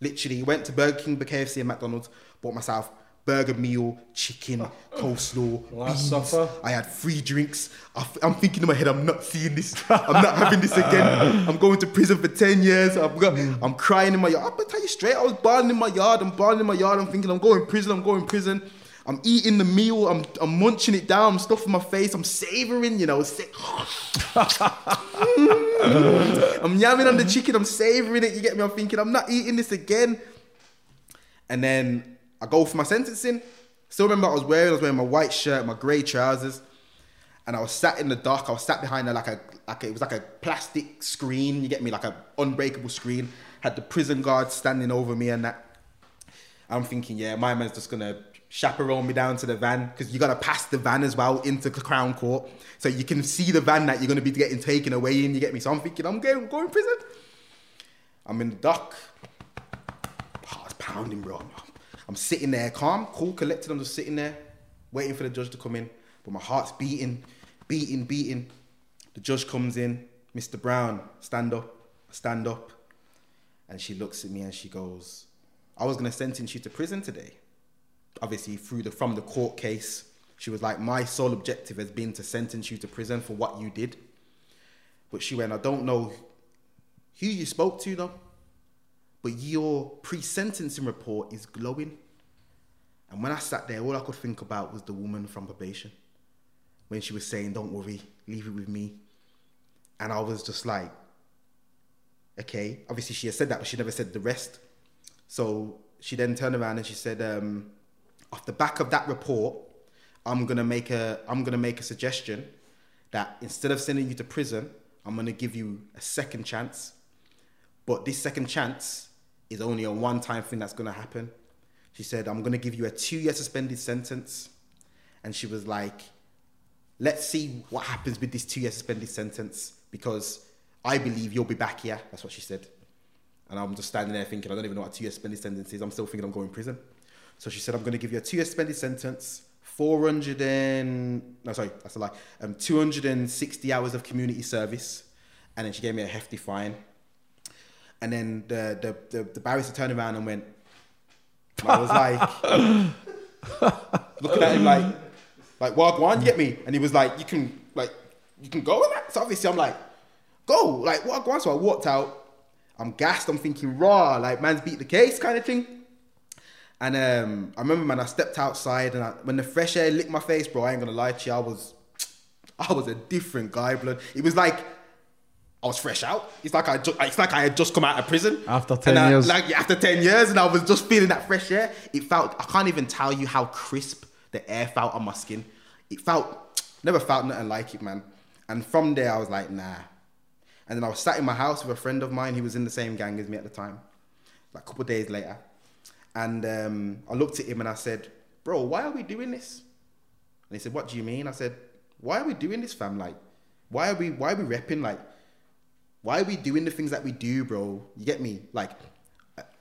S2: Literally, went to Burger King, KFC, and McDonald's, bought myself burger meal, chicken, coleslaw,
S1: Last supper.
S2: I had free drinks. I f- I'm thinking in my head, I'm not seeing this. I'm not having this again. I'm going to prison for 10 years. I'm, crying in my yard. I'm gonna tell you straight, I was bawling in my yard. I'm bawling in my yard. I'm thinking, I'm going prison. I'm going prison. I'm eating the meal. I'm, I'm munching it down. I'm stuffing my face. I'm savoring, you know. [laughs] I'm yamming on the chicken. I'm savoring it. You get me? I'm thinking, I'm not eating this again. And then I go for my sentencing. Still remember I was wearing, I was wearing my white shirt, my grey trousers, and I was sat in the dark. I was sat behind a, like a, like a, it was like a plastic screen. You get me, like a unbreakable screen. Had the prison guard standing over me and that. I'm thinking, yeah, my man's just gonna chaperone me down to the van because you gotta pass the van as well into Crown Court, so you can see the van that you're gonna be getting taken away in. You get me? So I'm thinking, I'm going, going to prison. I'm in the dock. Heart's pounding, bro. I'm sitting there, calm, cool, collected. I'm just sitting there, waiting for the judge to come in. But my heart's beating, beating, beating. The judge comes in, Mr. Brown, stand up, stand up. And she looks at me and she goes, I was gonna sentence you to prison today. Obviously, through the from the court case, She was like, my sole objective has been to sentence you to prison for what you did. But she went, I don't know who you spoke to though, but your pre-sentencing report is glowing. And when I sat there, all I could think about was the woman from probation. When she was saying, Don't worry, leave it with me. And I was just like, okay. Obviously, she had said that, but she never said the rest. So she then turned around and she said, um, off the back of that report, I'm gonna make a I'm gonna make a suggestion that instead of sending you to prison, I'm gonna give you a second chance. But this second chance is only a one-time thing that's gonna happen. She said, I'm gonna give you a two-year suspended sentence. And she was like, let's see what happens with this two-year suspended sentence because I believe you'll be back here. That's what she said. And I'm just standing there thinking, I don't even know what a two-year suspended sentence is. I'm still thinking I'm going to prison. So she said, I'm going to give you a two-year suspended sentence, 400 and, no, sorry, that's a lie, um, 260 hours of community service. And then she gave me a hefty fine. And then the, the, the, the barrister turned around and went, I was like, looking at him like, like, well, on, you get me? And he was like, you can, like, you can go with that. So obviously I'm like, go, like, what, on. So I walked out. I'm gassed. I'm thinking, raw, like, man's beat the case kind of thing. And um, I remember, man, I stepped outside and I, when the fresh air licked my face, bro, I ain't gonna lie to you, I was, [tsk] I was a different guy, blood. It was like I was fresh out. It's like I, ju- it's like I had just come out of prison
S1: after ten
S2: I,
S1: years.
S2: Like after ten years, and I was just feeling that fresh air. It felt. I can't even tell you how crisp the air felt on my skin. It felt. [tsk] Never felt nothing like it, man. And from there, I was like, nah. And then I was sat in my house with a friend of mine. He was in the same gang as me at the time. Like a couple days later, and um, I looked at him and I said, "Bro, why are we doing this?" And he said, "What do you mean?" I said, "Why are we doing this, fam? Like, why are we why are we repping? Like, why are we doing the things that we do, bro? You get me? Like,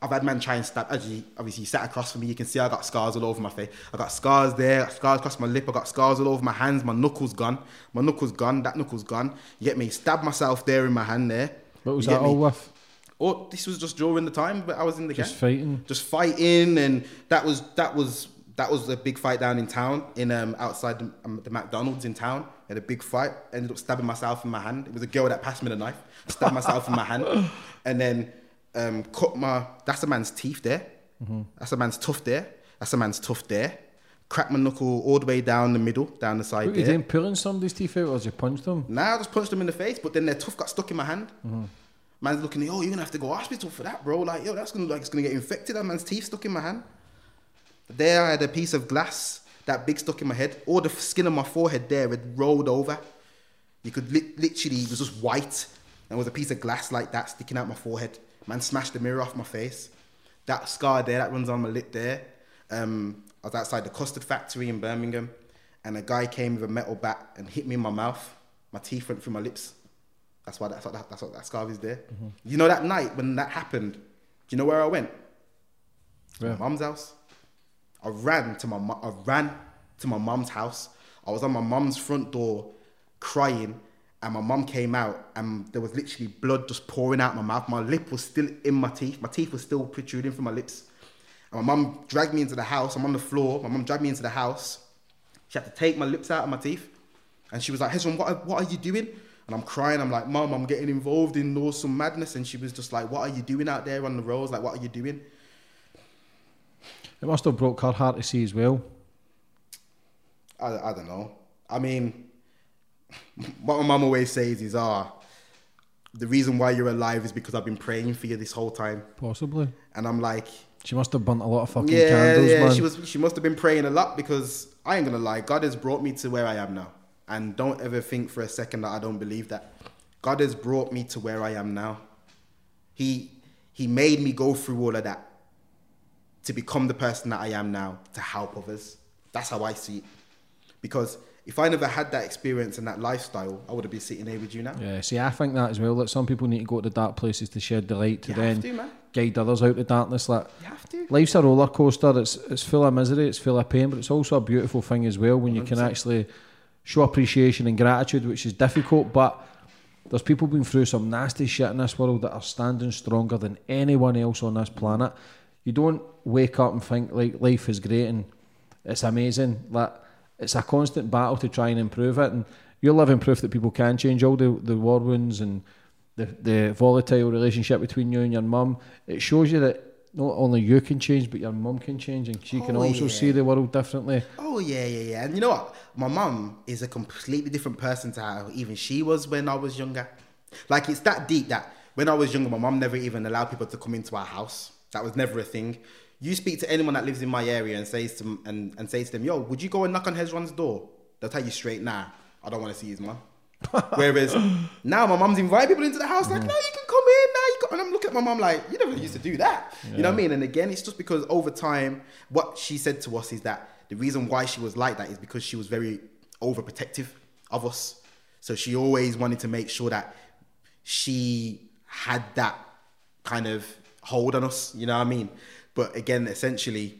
S2: I've had man try and stab. Actually, obviously, he sat across from me. You can see I got scars all over my face. I got scars there, got scars across my lip. I got scars all over my hands. My knuckles gone. My knuckles gone. That knuckles gone. You get me? Stabbed myself there in my hand there.
S1: What was that all with?
S2: Oh, this was just during the time, but I was in the
S1: Just
S2: gang.
S1: fighting.
S2: Just fighting, and that was that was that was a big fight down in town, in um outside the, um, the McDonald's in town. Had a big fight. Ended up stabbing myself in my hand. It was a girl that passed me the knife. Stabbed myself in my hand, [laughs] and then um cut my. That's a man's teeth there.
S1: Mhm.
S2: That's a man's tooth there. That's a man's tooth there. Cracked my knuckle all the way down the middle, down the side
S1: you
S2: there.
S1: doing? Pulling somebody's teeth out, or did you punch them?
S2: Nah, I just punched them in the face, but then their tooth got stuck in my hand.
S1: Mhm.
S2: Man's looking, at, oh, you're gonna have to go hospital for that, bro. Like, yo, that's gonna like it's gonna get infected. That man's teeth stuck in my hand. There, I had a piece of glass, that big stuck in my head. All the skin on my forehead there had rolled over. You could li- literally, it was just white, and was a piece of glass like that sticking out my forehead. Man smashed the mirror off my face. That scar there, that runs on my lip there. Um, I was outside the custard factory in Birmingham, and a guy came with a metal bat and hit me in my mouth. My teeth went through my lips. That's why that's what that, that's what that scar is there. Mm-hmm. You know that night when that happened. Do you know where I went?
S1: Where?
S2: my mum's house. I ran to my I ran to my mum's house. I was on my mum's front door, crying, and my mum came out, and there was literally blood just pouring out my mouth. My lip was still in my teeth. My teeth were still protruding from my lips. And my mum dragged me into the house. I'm on the floor. My mum dragged me into the house. She had to take my lips out of my teeth. And she was like, Hezron, what, what are you doing? And I'm crying. I'm like, Mum, I'm getting involved in awesome madness. And she was just like, What are you doing out there on the roads? Like, what are you doing?
S1: It must have broke her heart to see as well.
S2: I, I don't know. I mean, what my mum always says is, ah, the reason why you're alive is because I've been praying for you this whole time.
S1: Possibly.
S2: And I'm like,
S1: She must have burnt a lot of fucking
S2: yeah,
S1: candles,
S2: yeah.
S1: man.
S2: She was. She must have been praying a lot because I ain't gonna lie. God has brought me to where I am now, and don't ever think for a second that I don't believe that. God has brought me to where I am now. He He made me go through all of that to become the person that I am now to help others. That's how I see it. Because if I never had that experience and that lifestyle, I would have been sitting here with you now.
S1: Yeah, see, I think that as well. That some people need to go to dark places to shed the light to
S2: You
S1: then
S2: have to, man.
S1: guide others out of darkness. Like,
S2: You have to.
S1: life's a roller coaster. It's it's full of misery. It's full of pain, but it's also a beautiful thing as well when you can actually show appreciation and gratitude, which is difficult. But there's people been through some nasty shit in this world that are standing stronger than anyone else on this planet. You don't wake up and think like life is great and it's amazing. Like it's a constant battle to try and improve it. And you're living proof that people can change. All the the war wounds and the the volatile relationship between you and your mum. It shows you that not only you can change, but your mum can change, and she can
S2: Oh,
S1: also
S2: yeah.
S1: see the world differently.
S2: Oh yeah, yeah, yeah. And you know what? My mum is a completely different person to how even she was when I was younger. Like it's that deep that when I was younger, my mum never even allowed people to come into our house. That was never a thing. You speak to anyone that lives in my area and says to and, and says to them, "Yo, would you go and knock on Hezron's door?" They'll tell you straight, "Nah, I don't want to see his mum." Whereas now my mum's inviting people into the house, like, "No, you can come in now." You got, and I'm looking at my mum like, "You never used to do that." You know what I mean? And again, it's just because over time, what she said to us is that the reason why she was like that is because she was very overprotective of us. So she always wanted to make sure that she had that kind of hold on us, you know what I mean? But again, essentially,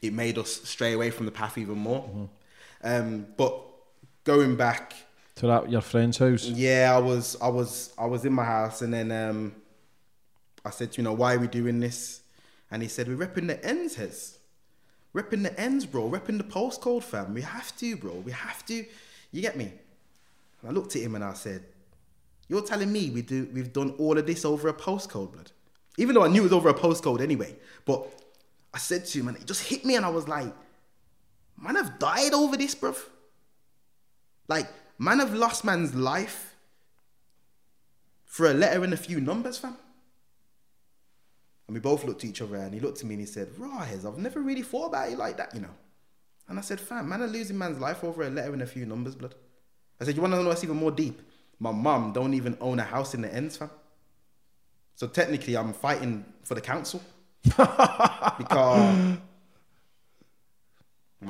S2: it made us stray away from the path even more. Um, but going back,
S1: To that your friend's house.
S2: yeah, I was, I was, I was in my house, and then um, I said, you know, why are we doing this? And he said, we're repping the ends, Hez. Repping the ends, bro. Repping the postcode, fam. We have to, bro. We have to. You get me? And I looked at him and I said, you're telling me we do, we've done all of this over a postcode, blood? Even though I knew it was over a postcode anyway. But I said to him, and it just hit me, and I was like, man, I've died over this, bruv. Like, man, have lost man's life for a letter and a few numbers, fam. And we both looked at each other, and he looked at me and he said, Rise, I've never really thought about it like that, you know. And I said, fam, man, are losing man's life over a letter and a few numbers, blood. I said, you want to know what's even more deep? My mum don't even own a house in the ends, fam. So technically, I'm fighting for the council [laughs] because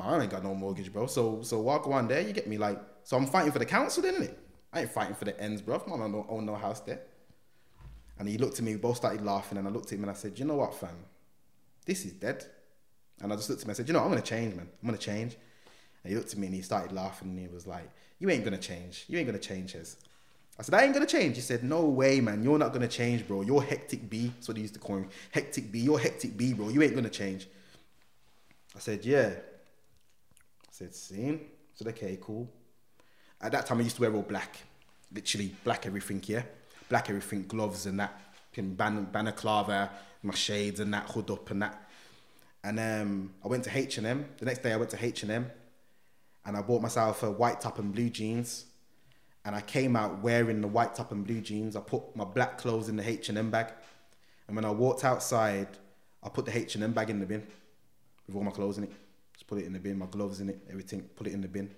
S2: I ain't got no mortgage, bro. So so walk on there, you get me? Like, so I'm fighting for the council, then, innit? I ain't fighting for the ends, bro. Mom, I don't own no house there. And he looked at me, we both started laughing, and I looked at him and I said, You know what, fam? This is dead. And I just looked at him and I said, You know, I'm gonna change, man. I'm gonna change. And he looked at me and he started laughing and he was like, You ain't gonna change. You ain't gonna change, Hez. I said, I ain't gonna change. He said, No way, man. You're not gonna change, bro. You're hectic B. That's what he used to call me. Hectic B. You're hectic B, bro. You ain't gonna change. I said, Yeah. I said, Seen? I said, Okay, cool. At that time, I used to wear all black. Literally black everything, yeah? Black everything, gloves and that, pin ban- balaclava, my shades and that, hood up and that. And um, I went to H&M. The next day, I went to H&M and I bought myself a white top and blue jeans. And I came out wearing the white top and blue jeans. I put my black clothes in the H&M bag. And when I walked outside, I put the H&M bag in the bin with all my clothes in it. Just put it in the bin, my gloves in it, everything, put it in the bin.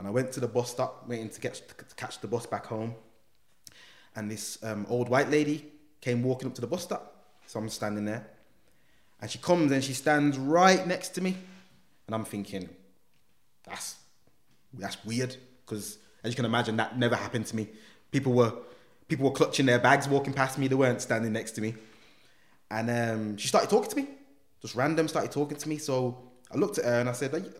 S2: And I went to the bus stop, waiting to, get, to catch the bus back home. And this um, old white lady came walking up to the bus stop. So I'm standing there. And she comes and she stands right next to me. And I'm thinking, that's, that's weird. Because as you can imagine, that never happened to me. People were, people were clutching their bags walking past me. They weren't standing next to me. And um, she started talking to me. Just random, started talking to me. So I looked at her and I said, are you,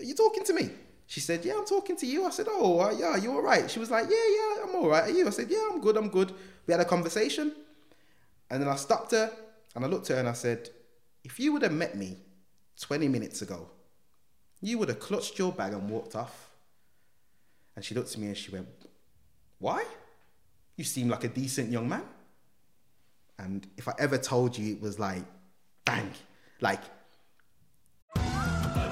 S2: are you talking to me? She said, yeah, I'm talking to you. I said, oh, uh, yeah, you all right? She was like, yeah, yeah, I'm all right. Are you? I said, yeah, I'm good, I'm good. We had a conversation. And then I stopped her and I looked at her and I said, if you would have met me 20 minutes ago, you would have clutched your bag and walked off. And she looked at me and she went, why? You seem like a decent young man. And if I ever told you it was like, bang, like,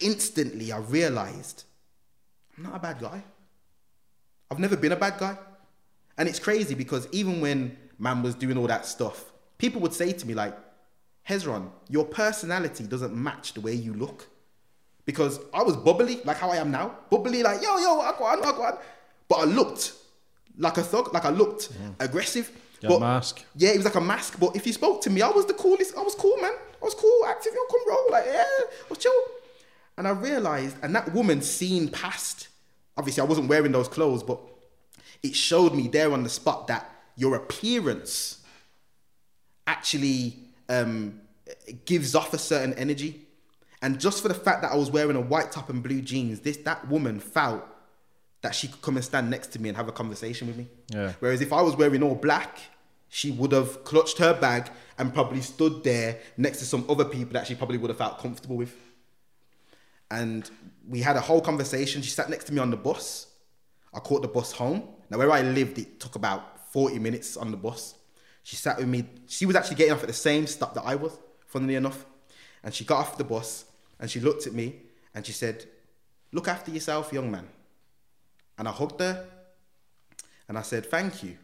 S2: instantly I realized I'm not a bad guy. I've never been a bad guy. And it's crazy because even when man was doing all that stuff, people would say to me, like, Hezron, your personality doesn't match the way you look. Because I was bubbly, like how I am now. Bubbly, like, yo, yo, Akwan, Akwan. But I looked like a thug, like I looked aggressive.
S1: Your
S2: but,
S1: mask.
S2: Yeah, it was like a mask. But if you spoke to me, I was the coolest. I was cool, man. I was cool, active, yo, come roll. Like, yeah, I was chill. And I realized, and that woman seen past, obviously I wasn't wearing those clothes, but it showed me there on the spot that your appearance actually um, gives off a certain energy. And just for the fact that I was wearing a white top and blue jeans, this that woman felt that she could come and stand next to me and have a conversation with me.
S1: Yeah.
S2: Whereas if I was wearing all black, she would have clutched her bag and probably stood there next to some other people that she probably would have felt comfortable with. And we had a whole conversation. She sat next to me on the bus. I caught the bus home. Now, where I lived, it took about 40 minutes on the bus. She sat with me. She was actually getting off at the same stop that I was, funnily enough. And she got off the bus and she looked at me and she said, Look after yourself, young man. And I hugged her and I said, Thank you.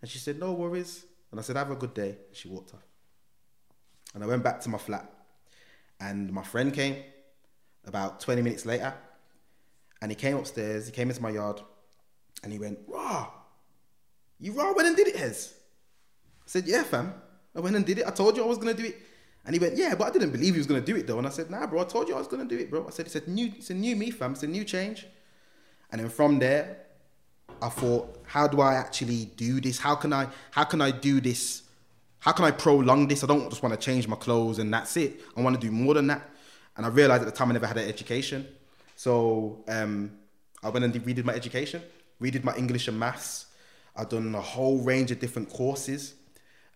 S2: And she said, No worries. And I said, Have a good day. She walked off. And I went back to my flat. And my friend came about 20 minutes later. And he came upstairs, he came into my yard, and he went, Raw, you raw went and did it, Hez. I said, Yeah, fam. I went and did it. I told you I was gonna do it. And he went, Yeah, but I didn't believe he was gonna do it though. And I said, Nah, bro, I told you I was gonna do it, bro. I said, It's a new, it's a new me, fam. It's a new change. And then from there, I thought, how do I actually do this? How can I how can I do this? How can I prolong this? I don't just want to change my clothes and that's it. I want to do more than that. And I realized at the time I never had an education. So um, I went and redid my education, redid my English and maths. I've done a whole range of different courses.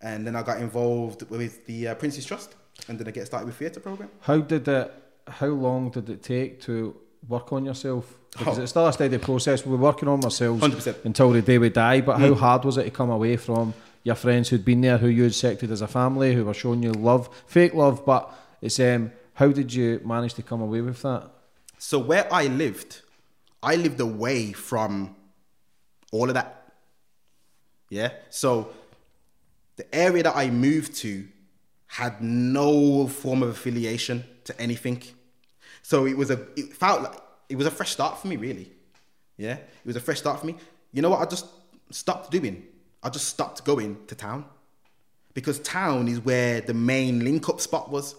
S2: And then I got involved with the uh, Prince's Trust. And then I get started with theatre program.
S1: How did it? How long did it take to work on yourself? Because
S2: Oh.
S1: it's still a steady process. We're working on ourselves
S2: 100%.
S1: until the day we die. But how
S2: Mm.
S1: hard was it to come away from your friends who'd been there, who you'd accepted as a family, who were showing you love, fake love? But it's um, how did you manage to come away with that?
S2: So where I lived, I lived away from all of that. Yeah. So the area that I moved to had no form of affiliation to anything. So it was a it felt like it was a fresh start for me, really. Yeah. It was a fresh start for me. You know what I just stopped doing? I just stopped going to town. Because town is where the main link up spot was.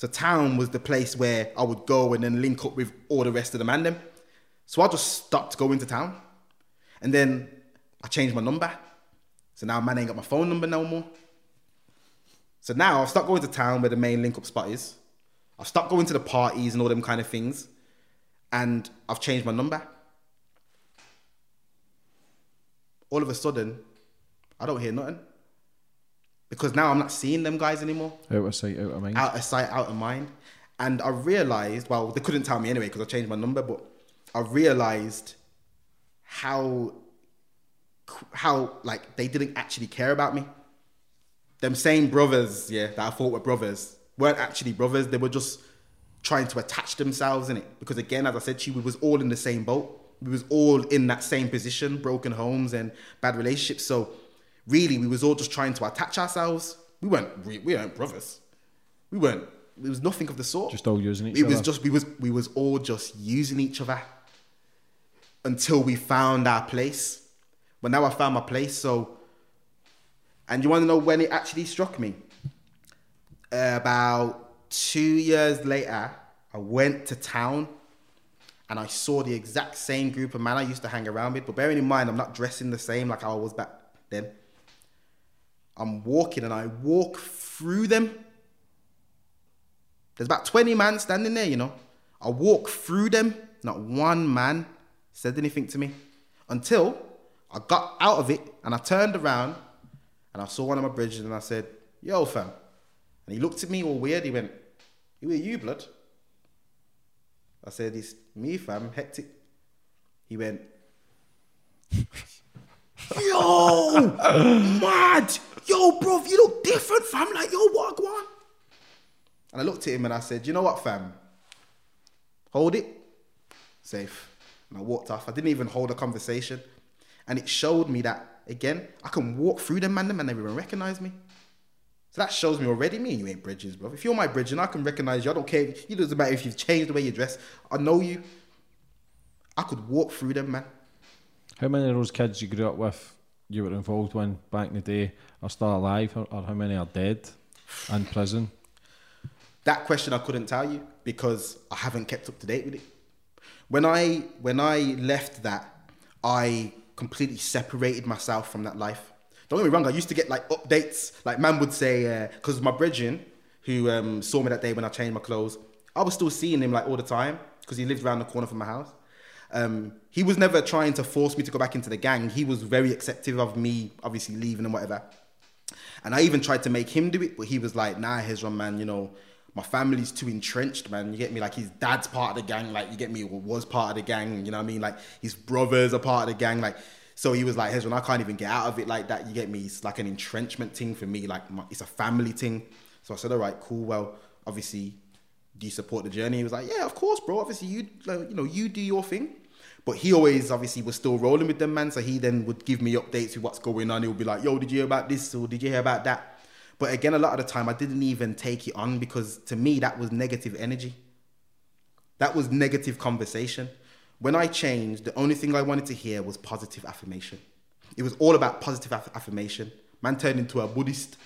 S2: So town was the place where I would go and then link up with all the rest of the man them. So I just stopped going to town. And then I changed my number. So now man ain't got my phone number no more. So now I've stopped going to town where the main link up spot is. I've stopped going to the parties and all them kind of things. And I've changed my number. All of a sudden, I don't hear nothing. Because now I'm not seeing them guys anymore
S1: Out of sight, out of mind.
S2: out of sight, out of mind. And I realized, well, they couldn't tell me anyway because I changed my number, but I realized how, how like they didn't actually care about me. Them same brothers, yeah, that I thought were brothers, weren't actually brothers. They were just trying to attach themselves in it. Because again, as I said to you, we was all in the same boat. We was all in that same position, broken homes and bad relationships. So really, we was all just trying to attach ourselves. We weren't, we, we weren't brothers. We weren't. It was nothing of the sort.
S1: Just all using each
S2: It was just we was we was all just using each other until we found our place. But now I found my place. So, and you want to know when it actually struck me? Uh, about two years later, I went to town and I saw the exact same group of men I used to hang around with. But bearing in mind, I'm not dressing the same like I was back then. I'm walking and I walk through them. There's about 20 men standing there, you know. I walk through them. Not one man said anything to me until I got out of it and I turned around and I saw one of my bridges and I said, Yo, fam. And he looked at me all weird. He went, Who are you, blood? I said, It's me, fam, hectic. He went, [laughs] Yo, [laughs] mad. Yo, bro, you look different, fam. Like, yo, what, go on? And I looked at him and I said, You know what, fam? hold it, safe. And I walked off. I didn't even hold a conversation. And it showed me that, again, I can walk through them, man, them, and never even recognize me. So that shows me already, me and you ain't bridges, bro. If you're my bridge and I can recognize you, I don't care. It doesn't matter if you've changed the way you dress. I know you. I could walk through them, man.
S1: How many of those kids you grew up with, you were involved when back in the day, are still alive, or, or how many are dead in prison?
S2: That question I couldn't tell you because I haven't kept up to date with it. When I when I left that, I completely separated myself from that life. Don't get me wrong. I used to get like updates. Like man would say, because uh, my brethren who um, saw me that day when I changed my clothes, I was still seeing him like all the time because he lived around the corner from my house. Um, he was never trying to force me to go back into the gang. He was very accepting of me, obviously leaving and whatever. And I even tried to make him do it, but he was like, "Nah, Hezron, man. You know, my family's too entrenched, man. You get me? Like his dad's part of the gang, like you get me, was part of the gang. You know what I mean? Like his brothers are part of the gang, like." So he was like, Hezron, I can't even get out of it like that. You get me? It's like an entrenchment thing for me. Like my, it's a family thing. So I said, all right, cool. Well, obviously, do you support the journey? He was like, yeah, of course, bro. Obviously, you like, you know, you do your thing. But he always obviously was still rolling with them, man. So he then would give me updates with what's going on. He would be like, yo, did you hear about this? Or did you hear about that? But again, a lot of the time I didn't even take it on because to me, that was negative energy. That was negative conversation. When I changed, the only thing I wanted to hear was positive affirmation. It was all about positive aff- affirmation. Man turned into a Buddhist.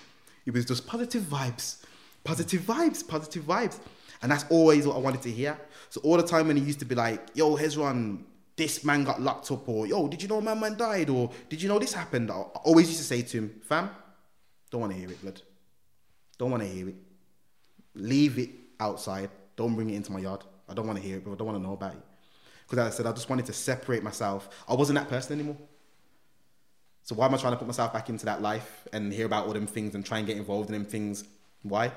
S2: It was just positive vibes, positive vibes, positive vibes. And that's always what I wanted to hear. So all the time when he used to be like, yo, Hezron, this man got locked up, or yo, did you know my man died, or did you know this happened? I always used to say to him, fam, don't want to hear it, blood. Don't want to hear it. Leave it outside. Don't bring it into my yard. I don't want to hear it, bro. I don't want to know about it. Because as I said, I just wanted to separate myself. I wasn't that person anymore. So why am I trying to put myself back into that life and hear about all them things and try and get involved in them things? Why?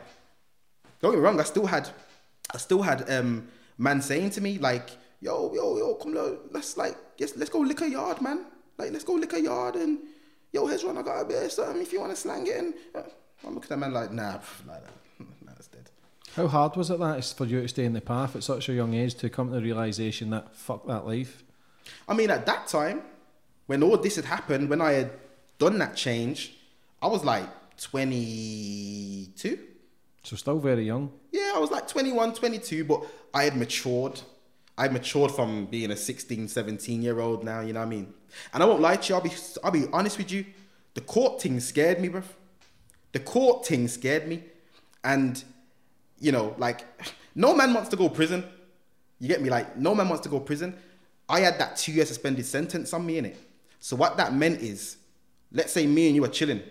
S2: Don't get me wrong. I still had, I still had um, man saying to me like, "Yo, yo, yo, come on, let's like, yes, let's go lick a yard, man. Like, let's go lick a yard and yo, Hezron, I got a bit of something if you want to slang it." And uh, I'm looking at man like, "Nah, [laughs] like that. [laughs] Nah, that's dead."
S1: How hard was it that for you to stay in the path at such a young age to come to the realization that fuck that life?
S2: I mean, at that time, when all this had happened, when I had done that change, I was like 22.
S1: So still very young.
S2: Yeah, I was like 21, 22, but I had matured. I matured from being a 16, 17 year old now, you know what I mean? And I won't lie to you, I'll be, I'll be honest with you. The court thing scared me, bruv. The court thing scared me. And, you know, like, no man wants to go prison. You get me? Like, no man wants to go prison. I had that two year suspended sentence on me, in it. So what that meant is, let's say me and you are chilling,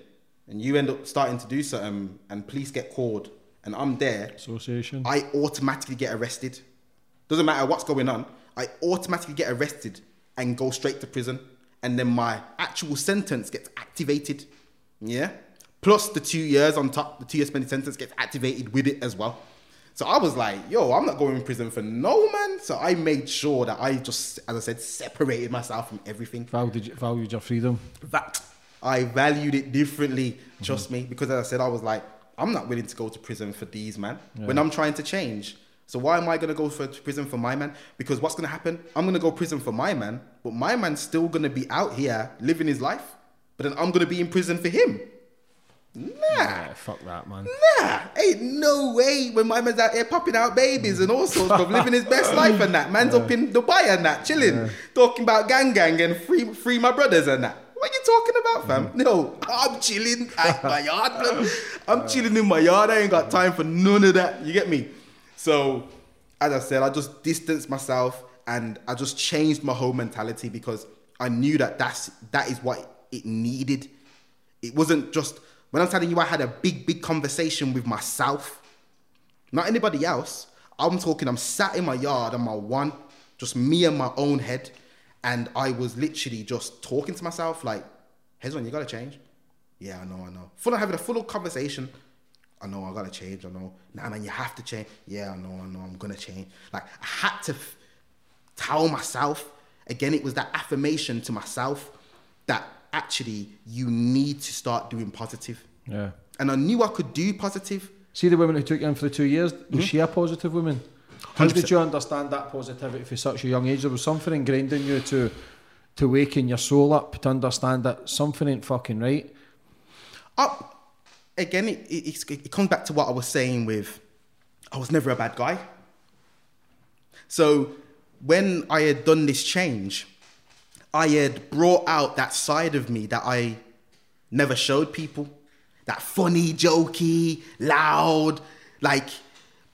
S2: and you end up starting to do something, and police get called, and I'm there.
S1: Association.
S2: I automatically get arrested. Doesn't matter what's going on. I automatically get arrested and go straight to prison, and then my actual sentence gets activated. Yeah. Plus the two years on top, the two year suspended sentence gets activated with it as well. So I was like, yo, I'm not going in prison for no man. So I made sure that I just, as I said, separated myself from everything.
S1: Valued, you, valued your freedom.
S2: That I valued it differently, trust mm-hmm. me, because as I said, I was like, I'm not willing to go to prison for these man yeah. when I'm trying to change. So why am I gonna go for prison for my man? Because what's gonna happen? I'm gonna go prison for my man, but my man's still gonna be out here living his life. But then I'm gonna be in prison for him. Nah.
S1: Yeah, fuck that, man.
S2: Nah. Ain't no way when my man's out here popping out babies and all sorts of living his best [laughs] life and that. Man's yeah. up in Dubai and that, chilling, yeah. talking about gang gang and free free my brothers and that. What are you talking about, fam? Mm. No, I'm chilling at my yard. [laughs] I'm chilling in my yard. I ain't got time for none of that. You get me? So, as I said, I just distanced myself and I just changed my whole mentality because I knew that that's that is what it needed. It wasn't just when I'm telling you, I had a big, big conversation with myself, not anybody else. I'm talking, I'm sat in my yard on my one, just me and my own head. And I was literally just talking to myself, like, Hezron, you gotta change. Yeah, I know, I know. Full of having a full conversation. I know, I gotta change. I know. Nah, man, you have to change. Yeah, I know, I know, I'm gonna change. Like, I had to f- tell myself. Again, it was that affirmation to myself that actually you need to start doing positive.
S1: Yeah.
S2: And I knew I could do positive.
S1: See the woman who took you in for the two years, was mm-hmm. she a positive woman? How did you understand that positivity for such a young age? There was something ingrained in you to to waken your soul up to understand that something ain't fucking right.
S2: Up again, it, it, it comes back to what I was saying with I was never a bad guy. So when I had done this change, I had brought out that side of me that I never showed people. That funny, jokey, loud, like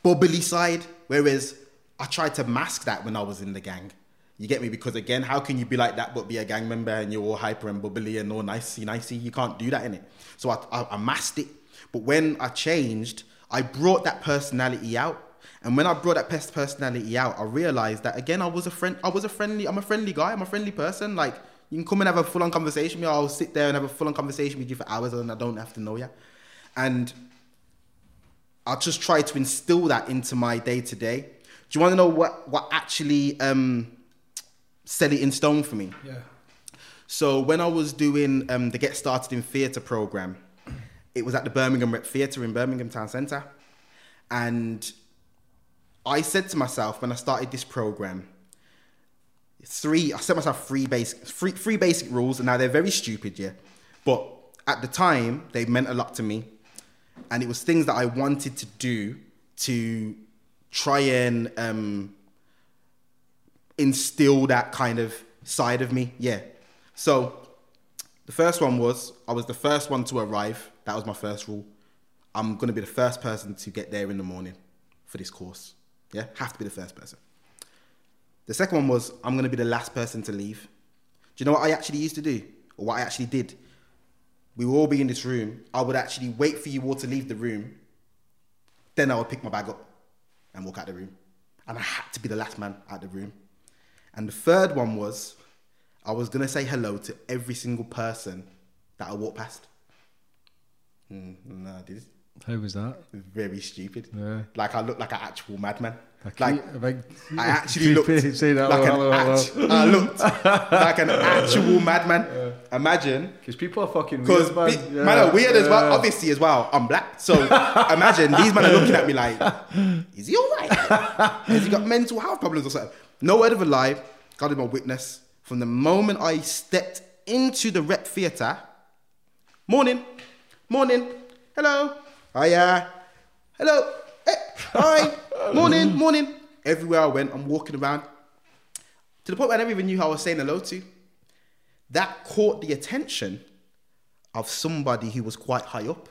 S2: bubbly side. Whereas I tried to mask that when I was in the gang. You get me? Because again, how can you be like that but be a gang member and you're all hyper and bubbly and all nicey nicey? You can't do that in it. So I, I, I masked it. But when I changed, I brought that personality out. And when I brought that pest personality out, I realized that again, I was a friend. I was a friendly. I'm a friendly guy. I'm a friendly person. Like you can come and have a full on conversation with me. I'll sit there and have a full on conversation with you for hours, and I don't have to know you. And I just try to instill that into my day to day. Do you want to know what what actually um, set it in stone for me?
S1: Yeah.
S2: So when I was doing um, the Get Started in Theatre program, it was at the Birmingham Rep Theatre in Birmingham Town Centre, and I said to myself when I started this program, three. I set myself three basic, three, three basic rules, and now they're very stupid, yeah. But at the time, they meant a lot to me, and it was things that I wanted to do to try and um, instill that kind of side of me. Yeah. So the first one was I was the first one to arrive. That was my first rule. I'm gonna be the first person to get there in the morning for this course. Yeah, have to be the first person. The second one was I'm gonna be the last person to leave. Do you know what I actually used to do, or what I actually did? We would all be in this room. I would actually wait for you all to leave the room. Then I would pick my bag up and walk out the room. And I had to be the last man out the room. And the third one was I was gonna say hello to every single person that I walked past. Mm, no, I did.
S1: How was that?
S2: Very stupid.
S1: Yeah.
S2: Like I looked like an actual madman.
S1: Like,
S2: Like I [laughs] actually looked
S1: say that,
S2: like
S1: hello,
S2: an
S1: hello.
S2: I looked like an actual madman. Imagine
S1: Because people are fucking
S2: because
S1: weird, man.
S2: man, are weird as well. Obviously, as well, I'm black. So imagine these men are looking at me like, is he all right? Has he got mental health problems or something? No word of a lie. God is my witness. From the moment I stepped into the rep theatre, morning, morning, hello, hiya, hello, eh, hi, [laughs] morning, morning. Everywhere I went, I'm walking around to the point where I never even knew who I was saying hello to. That caught the attention of somebody who was quite high up.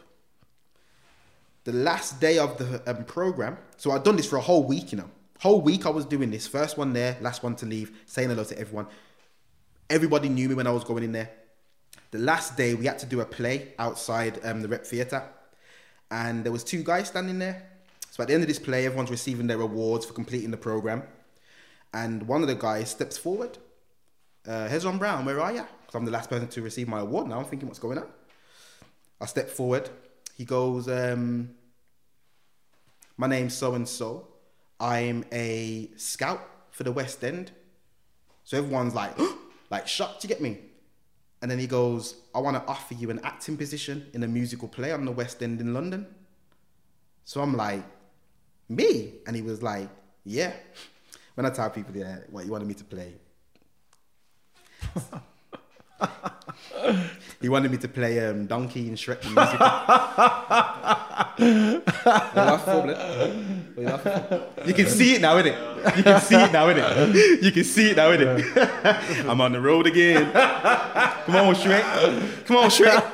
S2: The last day of the um, program, so I'd done this for a whole week, you know. Whole week I was doing this. First one there, last one to leave, saying hello to everyone. Everybody knew me when I was going in there. The last day we had to do a play outside um, the rep theatre, and there was two guys standing there. So at the end of this play, everyone's receiving their awards for completing the program, and one of the guys steps forward. Uh, Hezron Brown, where are you? Because I'm the last person to receive my award now. I'm thinking, what's going on? I step forward. He goes, um, "My name's so and so. I'm a scout for the West End." So everyone's like, [gasps] like shocked. You get me? And then he goes, "I want to offer you an acting position in a musical play on the West End in London." So I'm like, "Me?" And he was like, "Yeah." [laughs] When I tell people, "Yeah, what you wanted me to play?" [laughs] he wanted me to play um, Donkey in Shrek the musical. [laughs] What you laughing for, blood? What you laughing for? You can see it now, innit? You can see it now, innit? You can see it now, innit? I'm on the road again. Come on, Shrek. Come on, Shrek.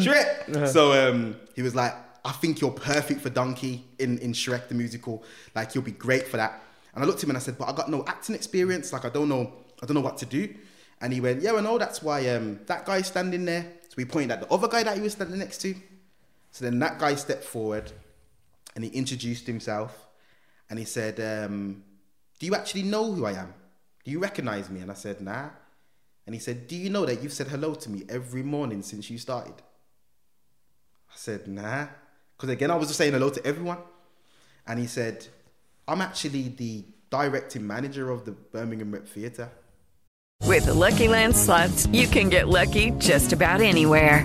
S2: Shrek. So um, he was like, I think you're perfect for Donkey in, in Shrek the musical. Like you'll be great for that. And I looked at him and I said, but I got no acting experience. Like I don't know, I don't know what to do. And he went, yeah, I know. That's why um, that guy's standing there. So we pointed at the other guy that he was standing next to. So then that guy stepped forward and he introduced himself and he said, um, Do you actually know who I am? Do you recognize me? And I said, Nah. And he said, Do you know that you've said hello to me every morning since you started? I said, Nah. Because again, I was just saying hello to everyone. And he said, I'm actually the directing manager of the Birmingham Rep Theatre.
S7: With the Lucky Land slots, you can get lucky just about anywhere.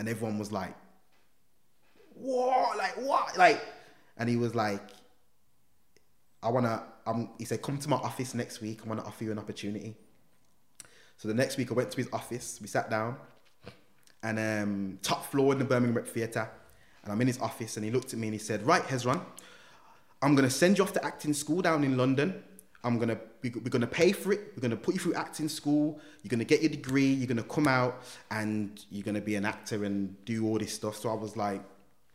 S2: And everyone was like, what? Like, what? Like, and he was like, I wanna, um, he said, come to my office next week. I wanna offer you an opportunity. So the next week I went to his office, we sat down, and um, top floor in the Birmingham Rep Theatre. And I'm in his office, and he looked at me and he said, Right, Hezron, I'm gonna send you off to acting school down in London. I'm gonna we're gonna pay for it. We're gonna put you through acting school. You're gonna get your degree. You're gonna come out and you're gonna be an actor and do all this stuff. So I was like,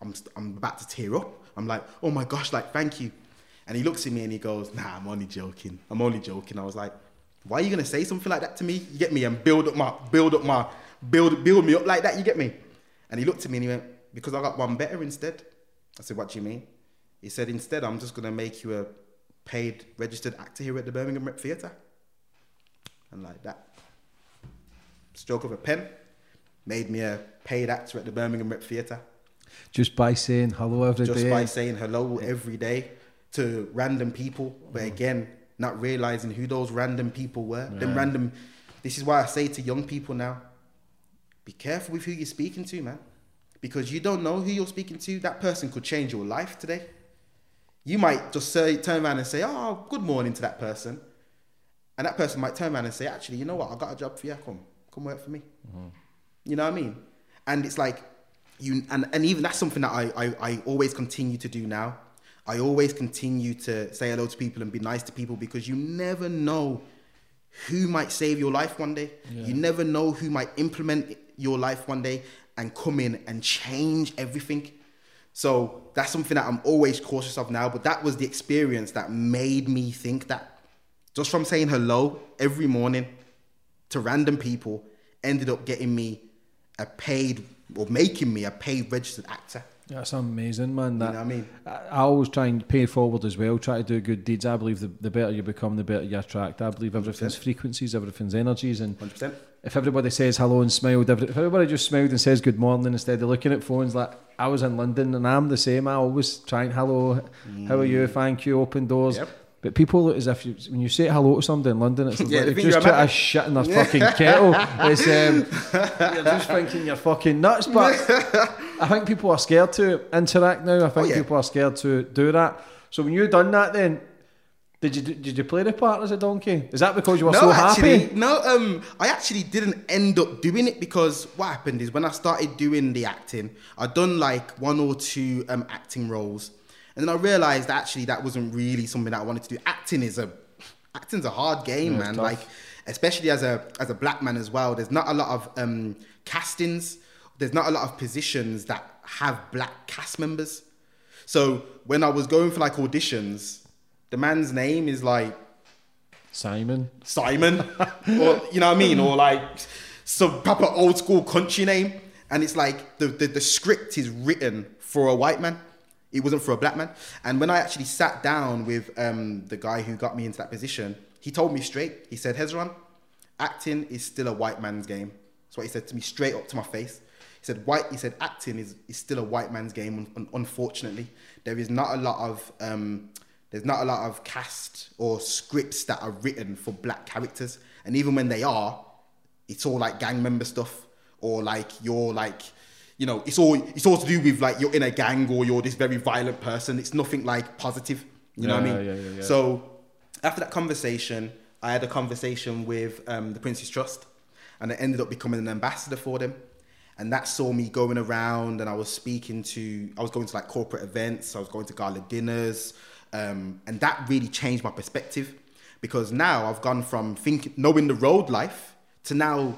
S2: I'm I'm about to tear up. I'm like, oh my gosh, like thank you. And he looks at me and he goes, Nah, I'm only joking. I'm only joking. I was like, Why are you gonna say something like that to me? You get me and build up my build up my build build me up like that. You get me? And he looked at me and he went, Because I got one better instead. I said, What do you mean? He said, Instead, I'm just gonna make you a paid registered actor here at the Birmingham Rep Theatre. And like that, stroke of a pen, made me a paid actor at the Birmingham Rep Theatre.
S1: Just by saying hello every
S2: Just
S1: day.
S2: by saying hello every day to random people, but mm. again, not realizing who those random people were. Them random. This is why I say to young people now, be careful with who you're speaking to, man, because you don't know who you're speaking to. That person could change your life today. You might just say, turn around and say, "Oh, good morning" to that person, and that person might turn around and say, "Actually, you know what? I got a job for you. Come, come work for me." Mm-hmm. You know what I mean? And it's like you and, and even that's something that I, I, I always continue to do now. I always continue to say hello to people and be nice to people because you never know who might save your life one day.
S1: Yeah.
S2: You never know who might implement your life one day and come in and change everything. So that's something that I'm always cautious of now. But that was the experience that made me think that just from saying hello every morning to random people ended up getting me a paid or making me a paid registered actor.
S1: That's amazing, man. That,
S2: know what I mean?
S1: I, I always try and pay forward as well. Try to do good deeds. I believe the, the better you become, the better you attract. I believe everything's
S2: 100%.
S1: frequencies, everything's energies, and
S2: 100%.
S1: If everybody says hello and smiled, every, if everybody just smiled and says good morning instead of looking at phones, like I was in London and I'm the same. I always try and hello, how are you? Thank you. Open doors.
S2: Mm. Yep.
S1: But people look as if you, when you say hello to somebody in London, it's [laughs]
S2: Yeah,
S1: like just put a shit in their [laughs] fucking kettle. It's um, [laughs] you're just thinking you're fucking nuts. But I think people are scared to interact now. I think
S2: Oh, yeah.
S1: people are scared to do that. So when you've done that, then did you did you play the part as a donkey? Is that because you were
S2: no,
S1: so
S2: actually,
S1: happy?
S2: no. Um, I actually didn't end up doing it because what happened is when I started doing the acting, I'd done like one or two um acting roles, and then I realized actually that wasn't really something that I wanted to do. Acting is a acting's a hard game,
S1: Yeah,
S2: man. Like especially as a as a black man as well. There's not a lot of um castings. There's not a lot of positions that have black cast members. So when I was going for like auditions, the man's name is like
S1: Simon.
S2: Simon, [laughs] or you know what I mean, or like some proper old school country name, and it's like the, the the script is written for a white man. It wasn't for a black man. And when I actually sat down with um, the guy who got me into that position, he told me straight. He said, "Hezron, acting is still a white man's game." That's what he said to me straight up to my face. He said, "White." He said, "Acting is, is still a white man's game. un- un- unfortunately, there is not a lot of um, there's not a lot of cast or scripts that are written for black characters, and even when they are, it's all like gang member stuff or like you're like." You know, it's all it's all to do with like you're in a gang or you're this very violent person. It's nothing like positive. You know what I mean?
S1: yeah, yeah, yeah.
S2: So after that conversation, I had a conversation with um, the Prince's Trust, and I ended up becoming an ambassador for them. and that saw me going around and I was speaking to I was going to like corporate events I was going to gala dinners um, and that really changed my perspective because now I've gone from thinking knowing the road life to now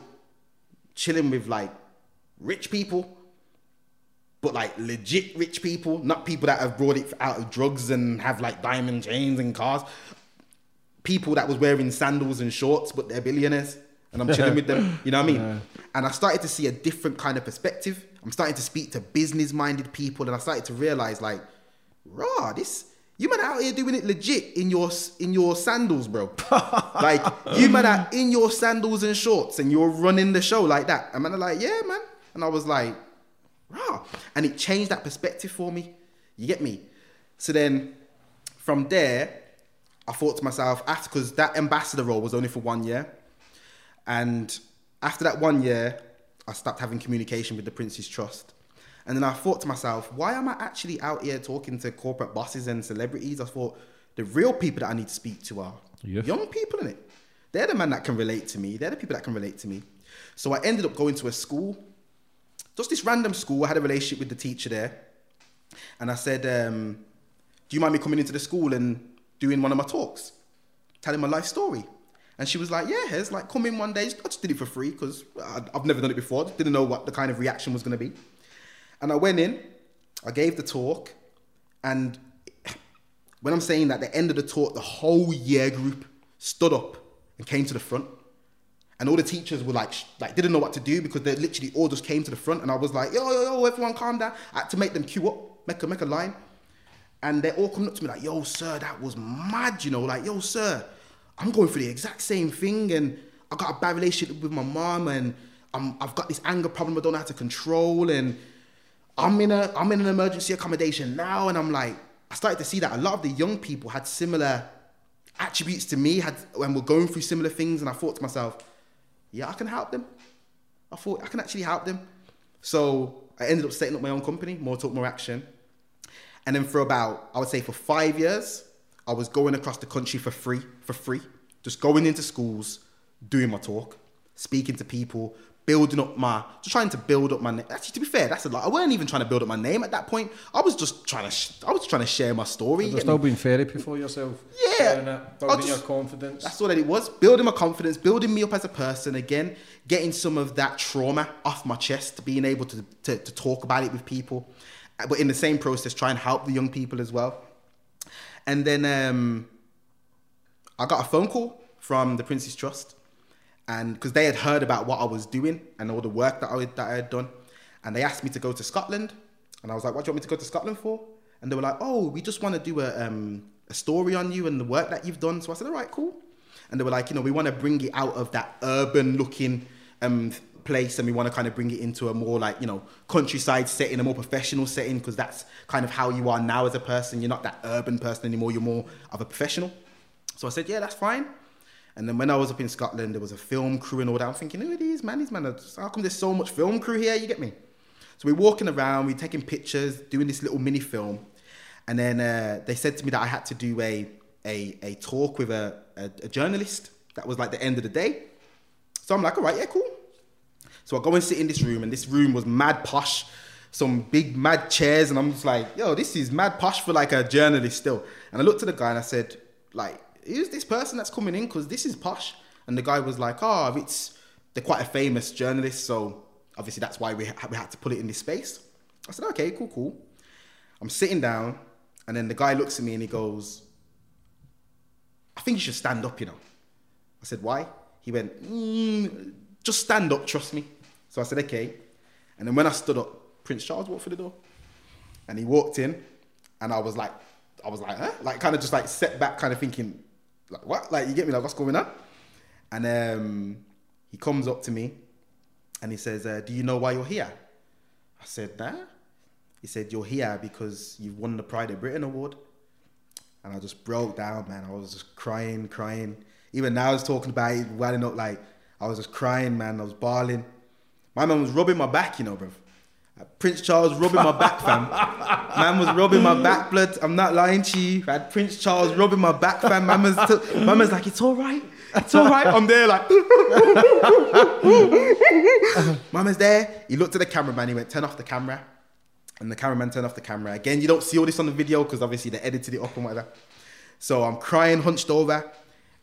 S2: chilling with like rich people but like legit rich people not people that have brought it out of drugs and have like diamond chains and cars people that was wearing sandals and shorts but they're billionaires and I'm chilling with them. [laughs] You know what I mean? Yeah. And I started to see a different kind of perspective. I'm starting to speak to business minded people, and I started to realize, like, raw, this you man out here doing it legit in your in your sandals, bro. [laughs] like you man out in your sandals and shorts, and you're running the show like that. And man, are like, yeah, man. And I was like, raw, and it changed that perspective for me. You get me? So then, from there, I thought to myself, after because that ambassador role was only for one year. And after that one year, I stopped having communication with the Prince's Trust. And then I thought to myself, why am I actually out here talking to corporate bosses and celebrities? I thought the real people that I need to speak to are young people in it. They're the man that can relate to me. They're the people that can relate to me. So I ended up going to a school, just this random school. I had a relationship with the teacher there. And I said, um, do you mind me coming into the school and doing one of my talks? Telling my life story. And she was like, yeah, Hez, like come in one day. I just did it for free because I've never done it before. Didn't know what the kind of reaction was going to be. And I went in, I gave the talk, and when I'm saying that, the end of the talk, the whole year group stood up and came to the front. And all the teachers were like, like didn't know what to do because they literally all just came to the front. And I was like, yo, yo, yo, everyone calm down. I had to make them queue up, make a, make a line. And they all come up to me like, yo, sir, that was mad, you know, like, yo, sir, I'm going through the exact same thing, and I got a bad relationship with my mom, and I'm, I've got this anger problem I don't know how to control, and I'm in a I'm in an emergency accommodation now, and I'm like, I started to see that a lot of the young people had similar attributes to me, had when we're going through similar things, and I thought to myself, yeah, I can help them. I thought I can actually help them. So I ended up setting up my own company, More Talk, More Action. And then for about, I would say for five years, I was going across the country for free, for free, just going into schools, doing my talk, speaking to people, building up my, just trying to build up my name. Actually, to be fair, that's a lot. I wasn't even trying to build up my name at that point. I was just trying to, sh- I was trying to share my story.
S1: You're still being therapy for yourself.
S2: Yeah.
S1: building just, your confidence.
S2: That's all that it was. Building my confidence, building me up as a person again, getting some of that trauma off my chest, being able to, to, to talk about it with people. But in the same process, try and help the young people as well. And then um, I got a phone call from the Prince's Trust, and because they had heard about what I was doing and all the work that I, that I had done, and they asked me to go to Scotland, and I was like, "What do you want me to go to Scotland for?" And they were like, "Oh, we just want to do a um, a story on you and the work that you've done." So I said, "All right, cool." And they were like, "You know, we want to bring it out of that urban looking um, place and we want to kind of bring it into a more like you know countryside setting a more professional setting because that's kind of how you are now as a person you're not that urban person anymore you're more of a professional so i said yeah that's fine and then when i was up in scotland there was a film crew and all that. I'm thinking who are these man? These man are, how come there's so much film crew here? You get me? So we're walking around we're taking pictures doing this little mini film. And then uh, they said to me that i had to do a a, a talk with a, a, a journalist that was like the end of the day. So i'm like all right yeah cool. So I go and sit in this room, and this room was mad posh, some big mad chairs, and I'm just like, yo, this is mad posh for like a journalist still. And I looked at the guy and I said, like, who's this person that's coming in? Because this is posh. And the guy was like, oh, it's they're quite a famous journalist, so obviously that's why we, ha- we had to put it in this space. I said, okay, cool, cool. I'm sitting down, and then the guy looks at me and he goes, I think you should stand up, you know. I said, why? He went, mm, just stand up, trust me. So I said, okay. And then when I stood up, Prince Charles walked through the door. And he walked in, and I was like, I was like, huh? Like kind of just like set back, kind of thinking, like, what? Like, you get me? Like, what's going on? And um, he comes up to me and he says, uh, Do you know why you're here? I said, Nah. He said, You're here because you've won the Pride of Britain award. And I just broke down, man. I was just crying, crying. Even now I was talking about it, welling up like I was just crying, man. I was bawling. My man was rubbing my back, you know, bro. Prince Charles rubbing my back, fam. Man was rubbing my back, [laughs] blood. I'm not lying to you. I had Prince Charles rubbing my back, fam. Mama's, t- man was like, it's all right. It's all right. I'm there, like. [laughs] Mama's there. He looked at the cameraman. He went, turn off the camera. And the cameraman turned off the camera. Again, you don't see all this on the video because obviously they edited it up and whatever. So I'm crying, hunched over.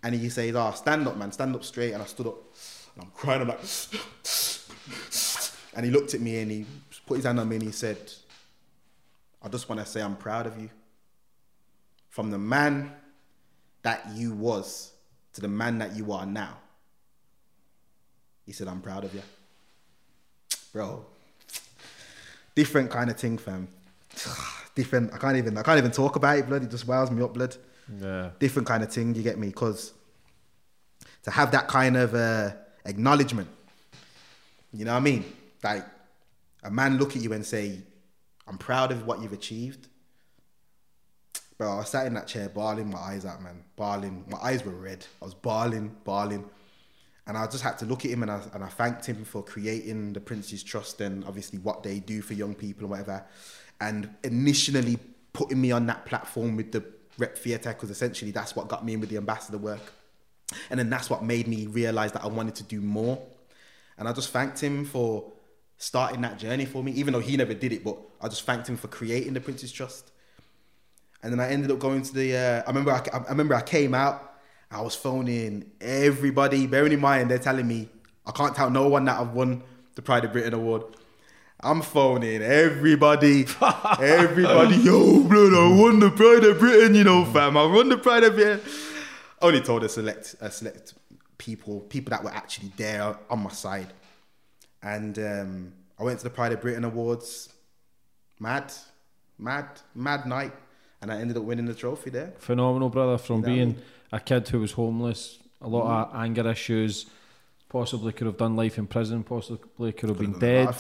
S2: And he says, oh, stand up, man. Stand up straight. And I stood up. And I'm crying. I'm like. [gasps] and he looked at me and he put his hand on me and he said, I just want to say I'm proud of you. From the man that you was to the man that you are now. He said, I'm proud of you. Bro, different kind of thing, fam. [sighs] different. I can't even. I can't even talk about it. Blood. It just wows me up, blood.
S1: Yeah.
S2: Different kind of thing. You get me? Because to have that kind of uh, acknowledgement, you know what I mean? Like a man look at you and say, "I'm proud of what you've achieved." Bro, I was sat in that chair, bawling my eyes out, man. Bawling. My eyes were red. I was bawling, bawling. And I just had to look at him and I, and I thanked him for creating the Prince's Trust and obviously what they do for young people and whatever. And initially putting me on that platform with the Rep Theatre because essentially that's what got me in with the ambassador work. And then that's what made me realize that I wanted to do more. And I just thanked him for starting that journey for me, even though he never did it, but I just thanked him for creating the Prince's Trust. And then I ended up going to the, uh, I remember I, I remember I came out I was phoning everybody, bearing in mind they're telling me I can't tell no one that I've won the Pride of Britain award. I'm phoning everybody, [laughs] everybody, yo, blood, I won the Pride of Britain, you know, fam. I won the Pride of Britain. Only told a select, a select people, people that were actually there on my side. And um, I went to the Pride of Britain Awards. Mad, mad, mad night. And I ended up winning the trophy there.
S1: Phenomenal, brother, from being a kid who was homeless, a lot mm. of anger issues, possibly could have done life in prison, possibly could have could been dead.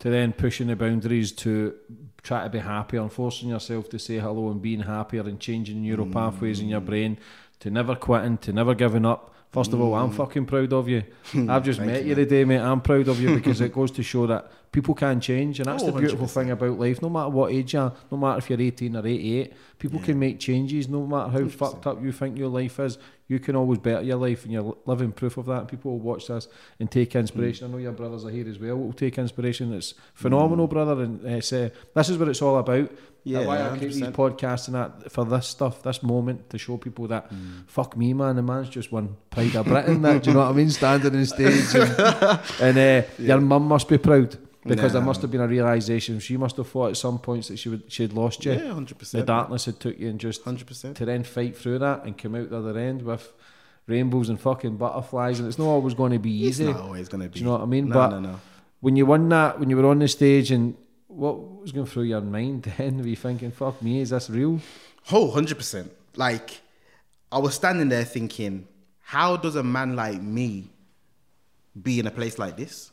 S1: To then pushing the boundaries to try to be happy and forcing yourself to say hello and being happier and changing neural mm. pathways in your brain, to never quitting, to never giving up. First of all, I'm mm. fucking proud of you. [laughs] I've just met you, you today, mate. I'm proud of you [laughs] because it goes to show that people can change, and that's oh, the beautiful 100%. thing about life. No matter what age you are, no matter if you're 18 or 88, people yeah. can make changes. No matter how 100%. fucked up you think your life is, you can always better your life, and you're living proof of that. People will watch this and take inspiration. Mm. I know your brothers are here as well. Will take inspiration. It's phenomenal, mm. brother, and uh, say this is what it's all about. Yeah, why I create these podcasts and that for this stuff, this moment to show people that mm. fuck me, man, the man's just won Pride of Britain. that do you know what I mean? Standing on stage, and, [laughs] and uh, yeah. your mum must be proud because nah. there must have been a realization. She must have thought at some points that she would she had lost you.
S2: Yeah, hundred percent.
S1: The darkness had took you and just
S2: hundred percent
S1: to then fight through that and come out the other end with rainbows and fucking butterflies. And it's not always going to be easy.
S2: It's not always going to be.
S1: Do you know what I mean?
S2: No,
S1: but
S2: no, no.
S1: when you won that, when you were on the stage, and what was going through your mind [laughs] then? Were you thinking, "Fuck me, is this real?"
S2: Oh, 100 percent. Like I was standing there thinking, how does a man like me be in a place like this?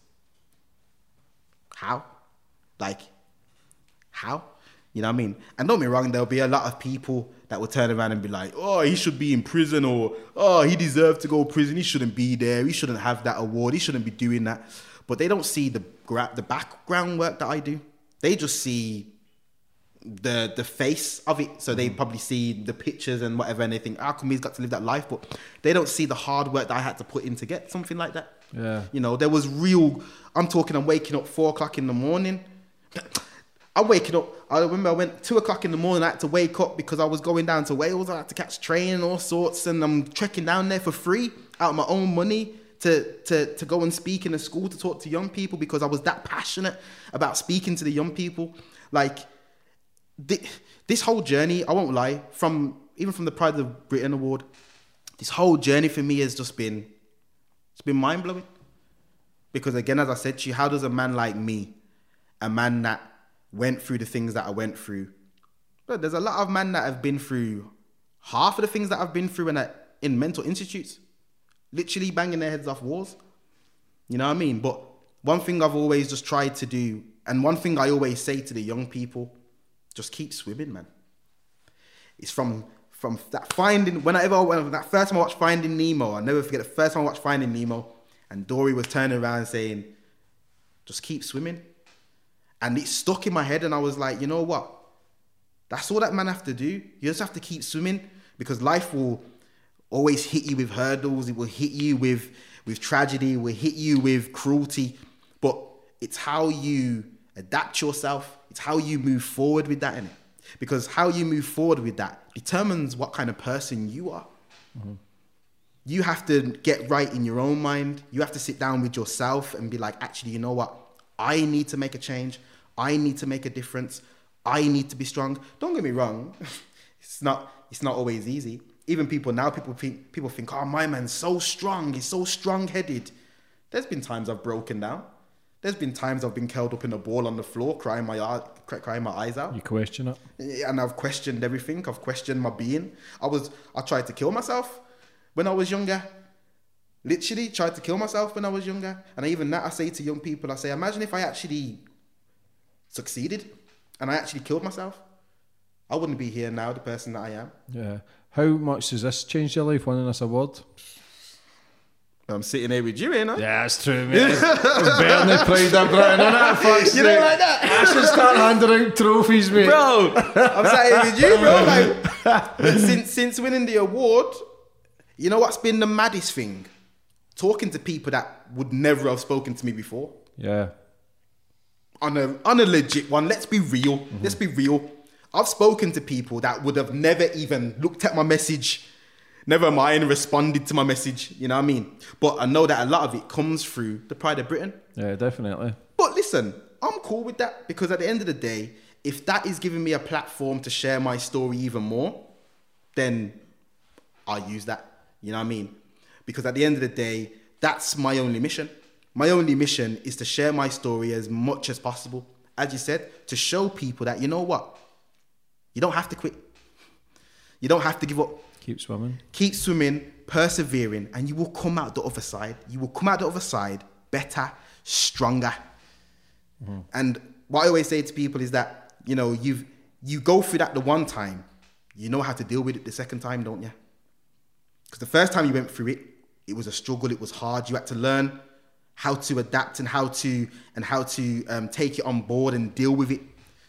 S2: How? Like, how? You know what I mean? And don't be wrong, there'll be a lot of people that will turn around and be like, oh, he should be in prison or oh, he deserved to go to prison. He shouldn't be there. He shouldn't have that award. He shouldn't be doing that. But they don't see the gra- the background work that I do. They just see the the face of it. So they mm. probably see the pictures and whatever, and they think, "How come he's got to live that life?" But they don't see the hard work that I had to put in to get something like that.
S1: Yeah,
S2: you know, there was real. I'm talking. I'm waking up four o'clock in the morning [clears throat] I'm waking up. I remember I went two o'clock in the morning. I had to wake up because I was going down to Wales. I had to catch train and all sorts, and I'm trekking down there for free out of my own money to to to go and speak in a school to talk to young people because I was that passionate about speaking to the young people. Like the, this whole journey, I won't lie, from even from the Pride of Britain Award, this whole journey for me has just been it's been mind blowing. Because again, as I said to you, how does a man like me a man that went through the things that I went through. But there's a lot of men that have been through half of the things that I've been through and in mental institutes, literally banging their heads off walls. You know what I mean? But one thing I've always just tried to do, and one thing I always say to the young people, just keep swimming, man. It's from from that finding whenever when that first time I watched Finding Nemo, I'll never forget the first time I watched Finding Nemo, and Dory was turning around saying, "Just keep swimming." And it stuck in my head, and I was like, you know what? That's all that man have to do. You just have to keep swimming because life will always hit you with hurdles. It will hit you with with tragedy. It will hit you with cruelty. But it's how you adapt yourself. It's how you move forward with that, innit? Because how you move forward with that determines what kind of person you are. Mm-hmm. You have to get right in your own mind. You have to sit down with yourself and be like, actually, you know what? I need to make a change. I need to make a difference. I need to be strong. Don't get me wrong. [laughs] it's not it's not always easy. Even people now, people think people think, oh my man's so strong, he's so strong headed. There's been times I've broken down. There's been times I've been curled up in a ball on the floor, crying my crying my eyes out.
S1: You question it,
S2: and I've questioned everything. I've questioned my being. I was I tried to kill myself when I was younger. Literally tried to kill myself when I was younger. And even that I say to young people, I say, imagine if I actually succeeded and I actually killed myself. I wouldn't be here now, the person that I am.
S1: Yeah. How much does this change your life, winning this award?
S2: I'm sitting here with you, ain't I?
S1: Yeah, it's true, better than Pride of Britain, innit? [laughs]
S2: You don't like that?
S1: I should start handing out trophies, mate.
S2: Bro, I'm sat here with you, bro. [laughs] Like, since, since winning the award, you know what's been the maddest thing? Talking to people that would never have spoken to me before.
S1: Yeah.
S2: On a, on a legit one, let's be real. Mm-hmm. Let's be real. I've spoken to people that would have never even looked at my message, never mind responded to my message. You know what I mean? But I know that a lot of it comes through the Pride of Britain.
S1: Yeah, definitely.
S2: But listen, I'm cool with that because at the end of the day, if that is giving me a platform to share my story even more, then I'll use that. You know what I mean? Because at the end of the day, that's my only mission. My only mission is to share my story as much as possible. As you said, to show people that, you know what? You don't have to quit. You don't have to give up.
S1: Keep swimming.
S2: Keep swimming, persevering, and you will come out the other side. You will come out the other side better, stronger. Mm-hmm. And what I always say to people is that, you know, you've you go through that the one time, you know how to deal with it the second time, don't you? Because the first time you went through it, it was a struggle, it was hard. You had to learn how to adapt and how to and how to um, take it on board and deal with it.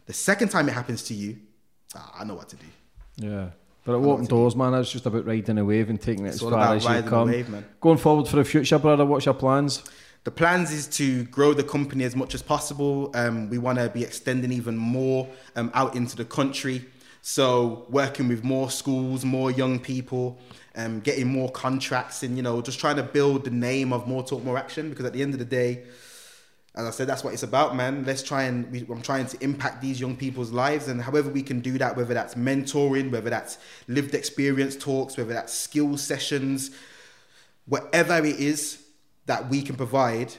S2: The second time it happens to you, ah, I know what to do.
S1: Yeah. But at Walking Doors, man, it's just about riding a wave and taking it it's as far as you come. Wave, Going forward for the future, brother, what's your plans?
S2: The plans is to grow the company as much as possible. Um, we want to be extending even more um, out into the country. So working with more schools, more young people, um, getting more contracts, and you know, just trying to build the name of More Talk, More Action. Because at the end of the day, as I said, that's what it's about, man. Let's try and we, I'm trying to impact these young people's lives, and however we can do that, whether that's mentoring, whether that's lived experience talks, whether that's skill sessions, whatever it is that we can provide,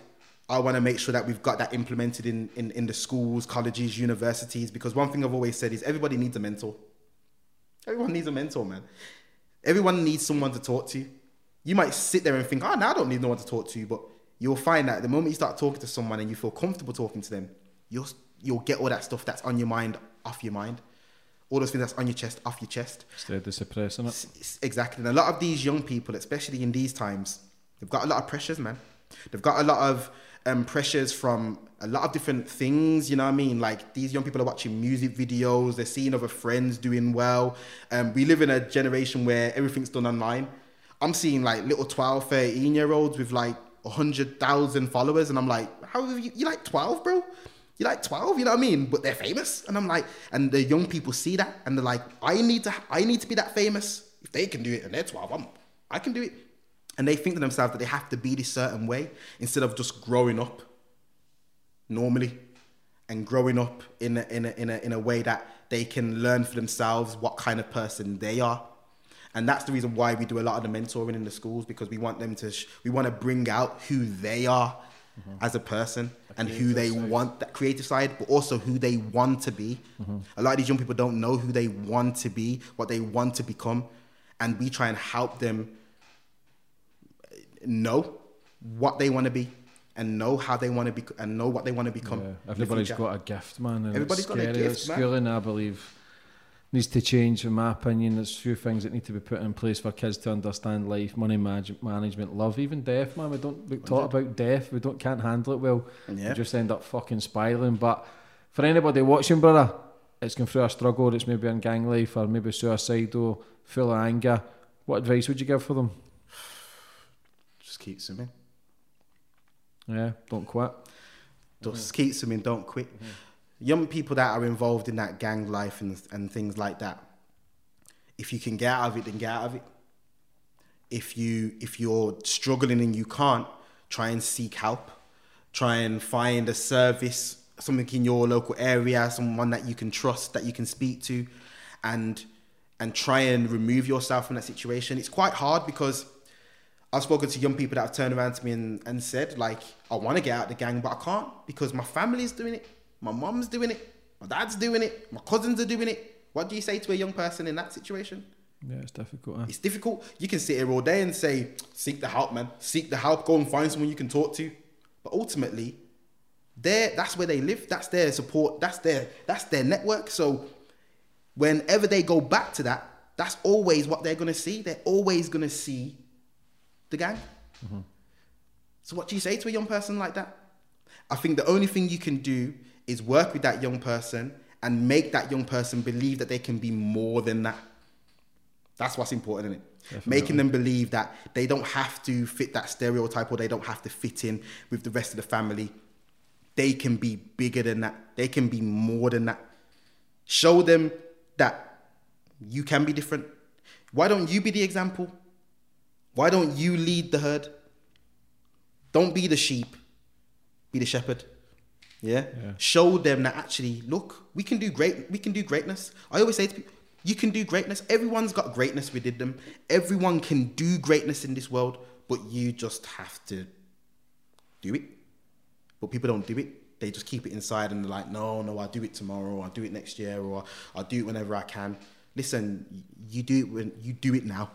S2: I want to make sure that we've got that implemented in, in, in the schools, colleges, universities. Because one thing I've always said is everybody needs a mentor. Everyone needs a mentor, man. Everyone needs someone to talk to. You might sit there and think, oh, now I don't need no one to talk to, but you'll find that the moment you start talking to someone and you feel comfortable talking to them, you'll you'll get all that stuff that's on your mind off your mind, all those things that's on your chest off your chest.
S1: Instead of suppressing it.
S2: Exactly. And a lot of these young people, especially in these times, they've got a lot of pressures, man. They've got a lot of um, pressures from a lot of different things. You know what I mean? Like these young people are watching music videos, they're seeing other friends doing well. Um, we live in a generation where everything's done online. I'm seeing like little 12, 13 year olds with like 100,000 followers. And I'm like, how are you, you like 12, bro? You like 12, you know what I mean? But they're famous. And I'm like, and the young people see that and they're like, I need to, I need to be that famous. If they can do it and they're 12, I'm, I can do it. And they think to themselves that they have to be this certain way instead of just growing up normally and growing up in a, in a, in a, in a way that they can learn for themselves what kind of person they are and that's the reason why we do a lot of the mentoring in the schools because we want them to sh- we want to bring out who they are mm-hmm. as a person a and who they side. want that creative side but also who they want to be mm-hmm. a lot of these young people don't know who they want to be what they want to become and we try and help them know what they want to be and know how they want to be and know what they want to become.
S1: Yeah. Everybody's got a gift, man.
S2: Everybody's got a gift,
S1: Schooling,
S2: man.
S1: I believe, needs to change, in my opinion. There's a few things that need to be put in place for kids to understand life, money manage- management, love, even death, man. We don't we talk about death. We don't can't handle it well. Yeah. We just end up fucking spiraling. But for anybody watching, brother, it's going through a struggle, it's maybe in gang life or maybe suicidal, full of anger. What advice would you give for them? [sighs]
S2: Just keep swimming.
S1: Yeah, don't quit.
S2: Just keep swimming, don't quit. Young people that are involved in that gang life and, and things like that, if you can get out of it, then get out of it. If you if you're struggling and you can't, try and seek help. Try and find a service, something in your local area, someone that you can trust, that you can speak to, and and try and remove yourself from that situation. It's quite hard because I've spoken to young people that have turned around to me and, and said, like, I want to get out of the gang, but I can't because my family's doing it, my mum's doing it, my dad's doing it, my cousins are doing it. What do you say to a young person in that situation?
S1: Yeah, it's difficult. Eh?
S2: It's difficult. You can sit here all day and say, seek the help, man. Seek the help. Go and find someone you can talk to. But ultimately, there that's where they live. That's their support. That's their that's their network. So whenever they go back to that, that's always what they're gonna see. They're always gonna see the gang.
S1: Mm-hmm.
S2: So what do you say to a young person like that? I think the only thing you can do is work with that young person and make that young person believe that they can be more than that. That's what's important in it.
S1: Definitely.
S2: Making them believe that they don't have to fit that stereotype or they don't have to fit in with the rest of the family. They can be bigger than that. They can be more than that. Show them that you can be different. Why don't you be the example? Why don't you lead the herd? Don't be the sheep, be the shepherd. Yeah?
S1: Yeah.
S2: Show them that actually, look, we can do great. We can do greatness. I always say to people, you can do greatness. Everyone's got greatness within them. Everyone can do greatness in this world, but you just have to do it. But people don't do it. They just keep it inside and they're like, no, no, I'll do it tomorrow, or I'll do it next year, or I'll do it whenever I can. Listen, you do it when you do it now.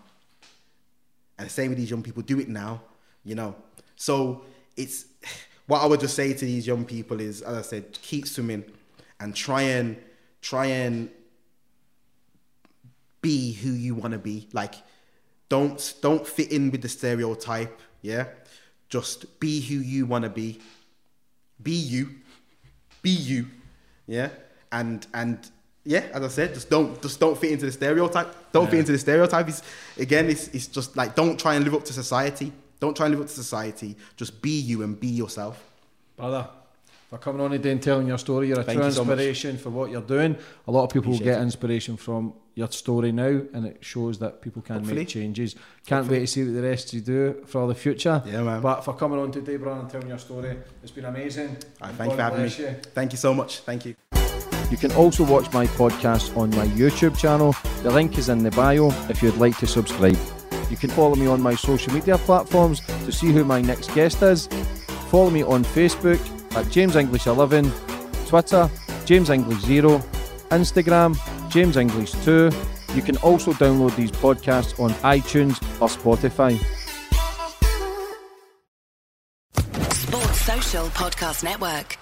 S2: And the same with these young people, do it now, you know. So it's what I would just say to these young people is, as I said, keep swimming and try and try and be who you want to be. Like, don't don't fit in with the stereotype. Yeah, just be who you want to be. Be you. Be you. Yeah, and and yeah, as I said, just don't just don't fit into the stereotype. Don't fit into the stereotype. It's, again, it's it's just like don't try and live up to society. Don't try and live up to society. Just be you and be yourself.
S1: Brother, for coming on today and telling your story, you're a
S2: Thank
S1: true
S2: you so much.
S1: inspiration for what you're doing. A lot of people
S2: Appreciate
S1: get
S2: it.
S1: inspiration from your story now, and it shows that people can
S2: Hopefully.
S1: make changes. Can't
S2: Hopefully.
S1: wait to see what the rest of you do for the future.
S2: Yeah, man.
S1: But for coming on today, brother, and telling your story, it's been amazing.
S2: All right,
S1: And
S2: thank you for having me.
S1: you.
S2: Thank you so much. Thank you.
S1: You can also watch my podcast on my YouTube channel. The link is in the bio if you'd like to subscribe. You can follow me on my social media platforms to see who my next guest is. Follow me on Facebook at James English 11, Twitter James English 0, Instagram James English 2. You can also download these podcasts on iTunes or Spotify.
S8: Sports Social Podcast Network.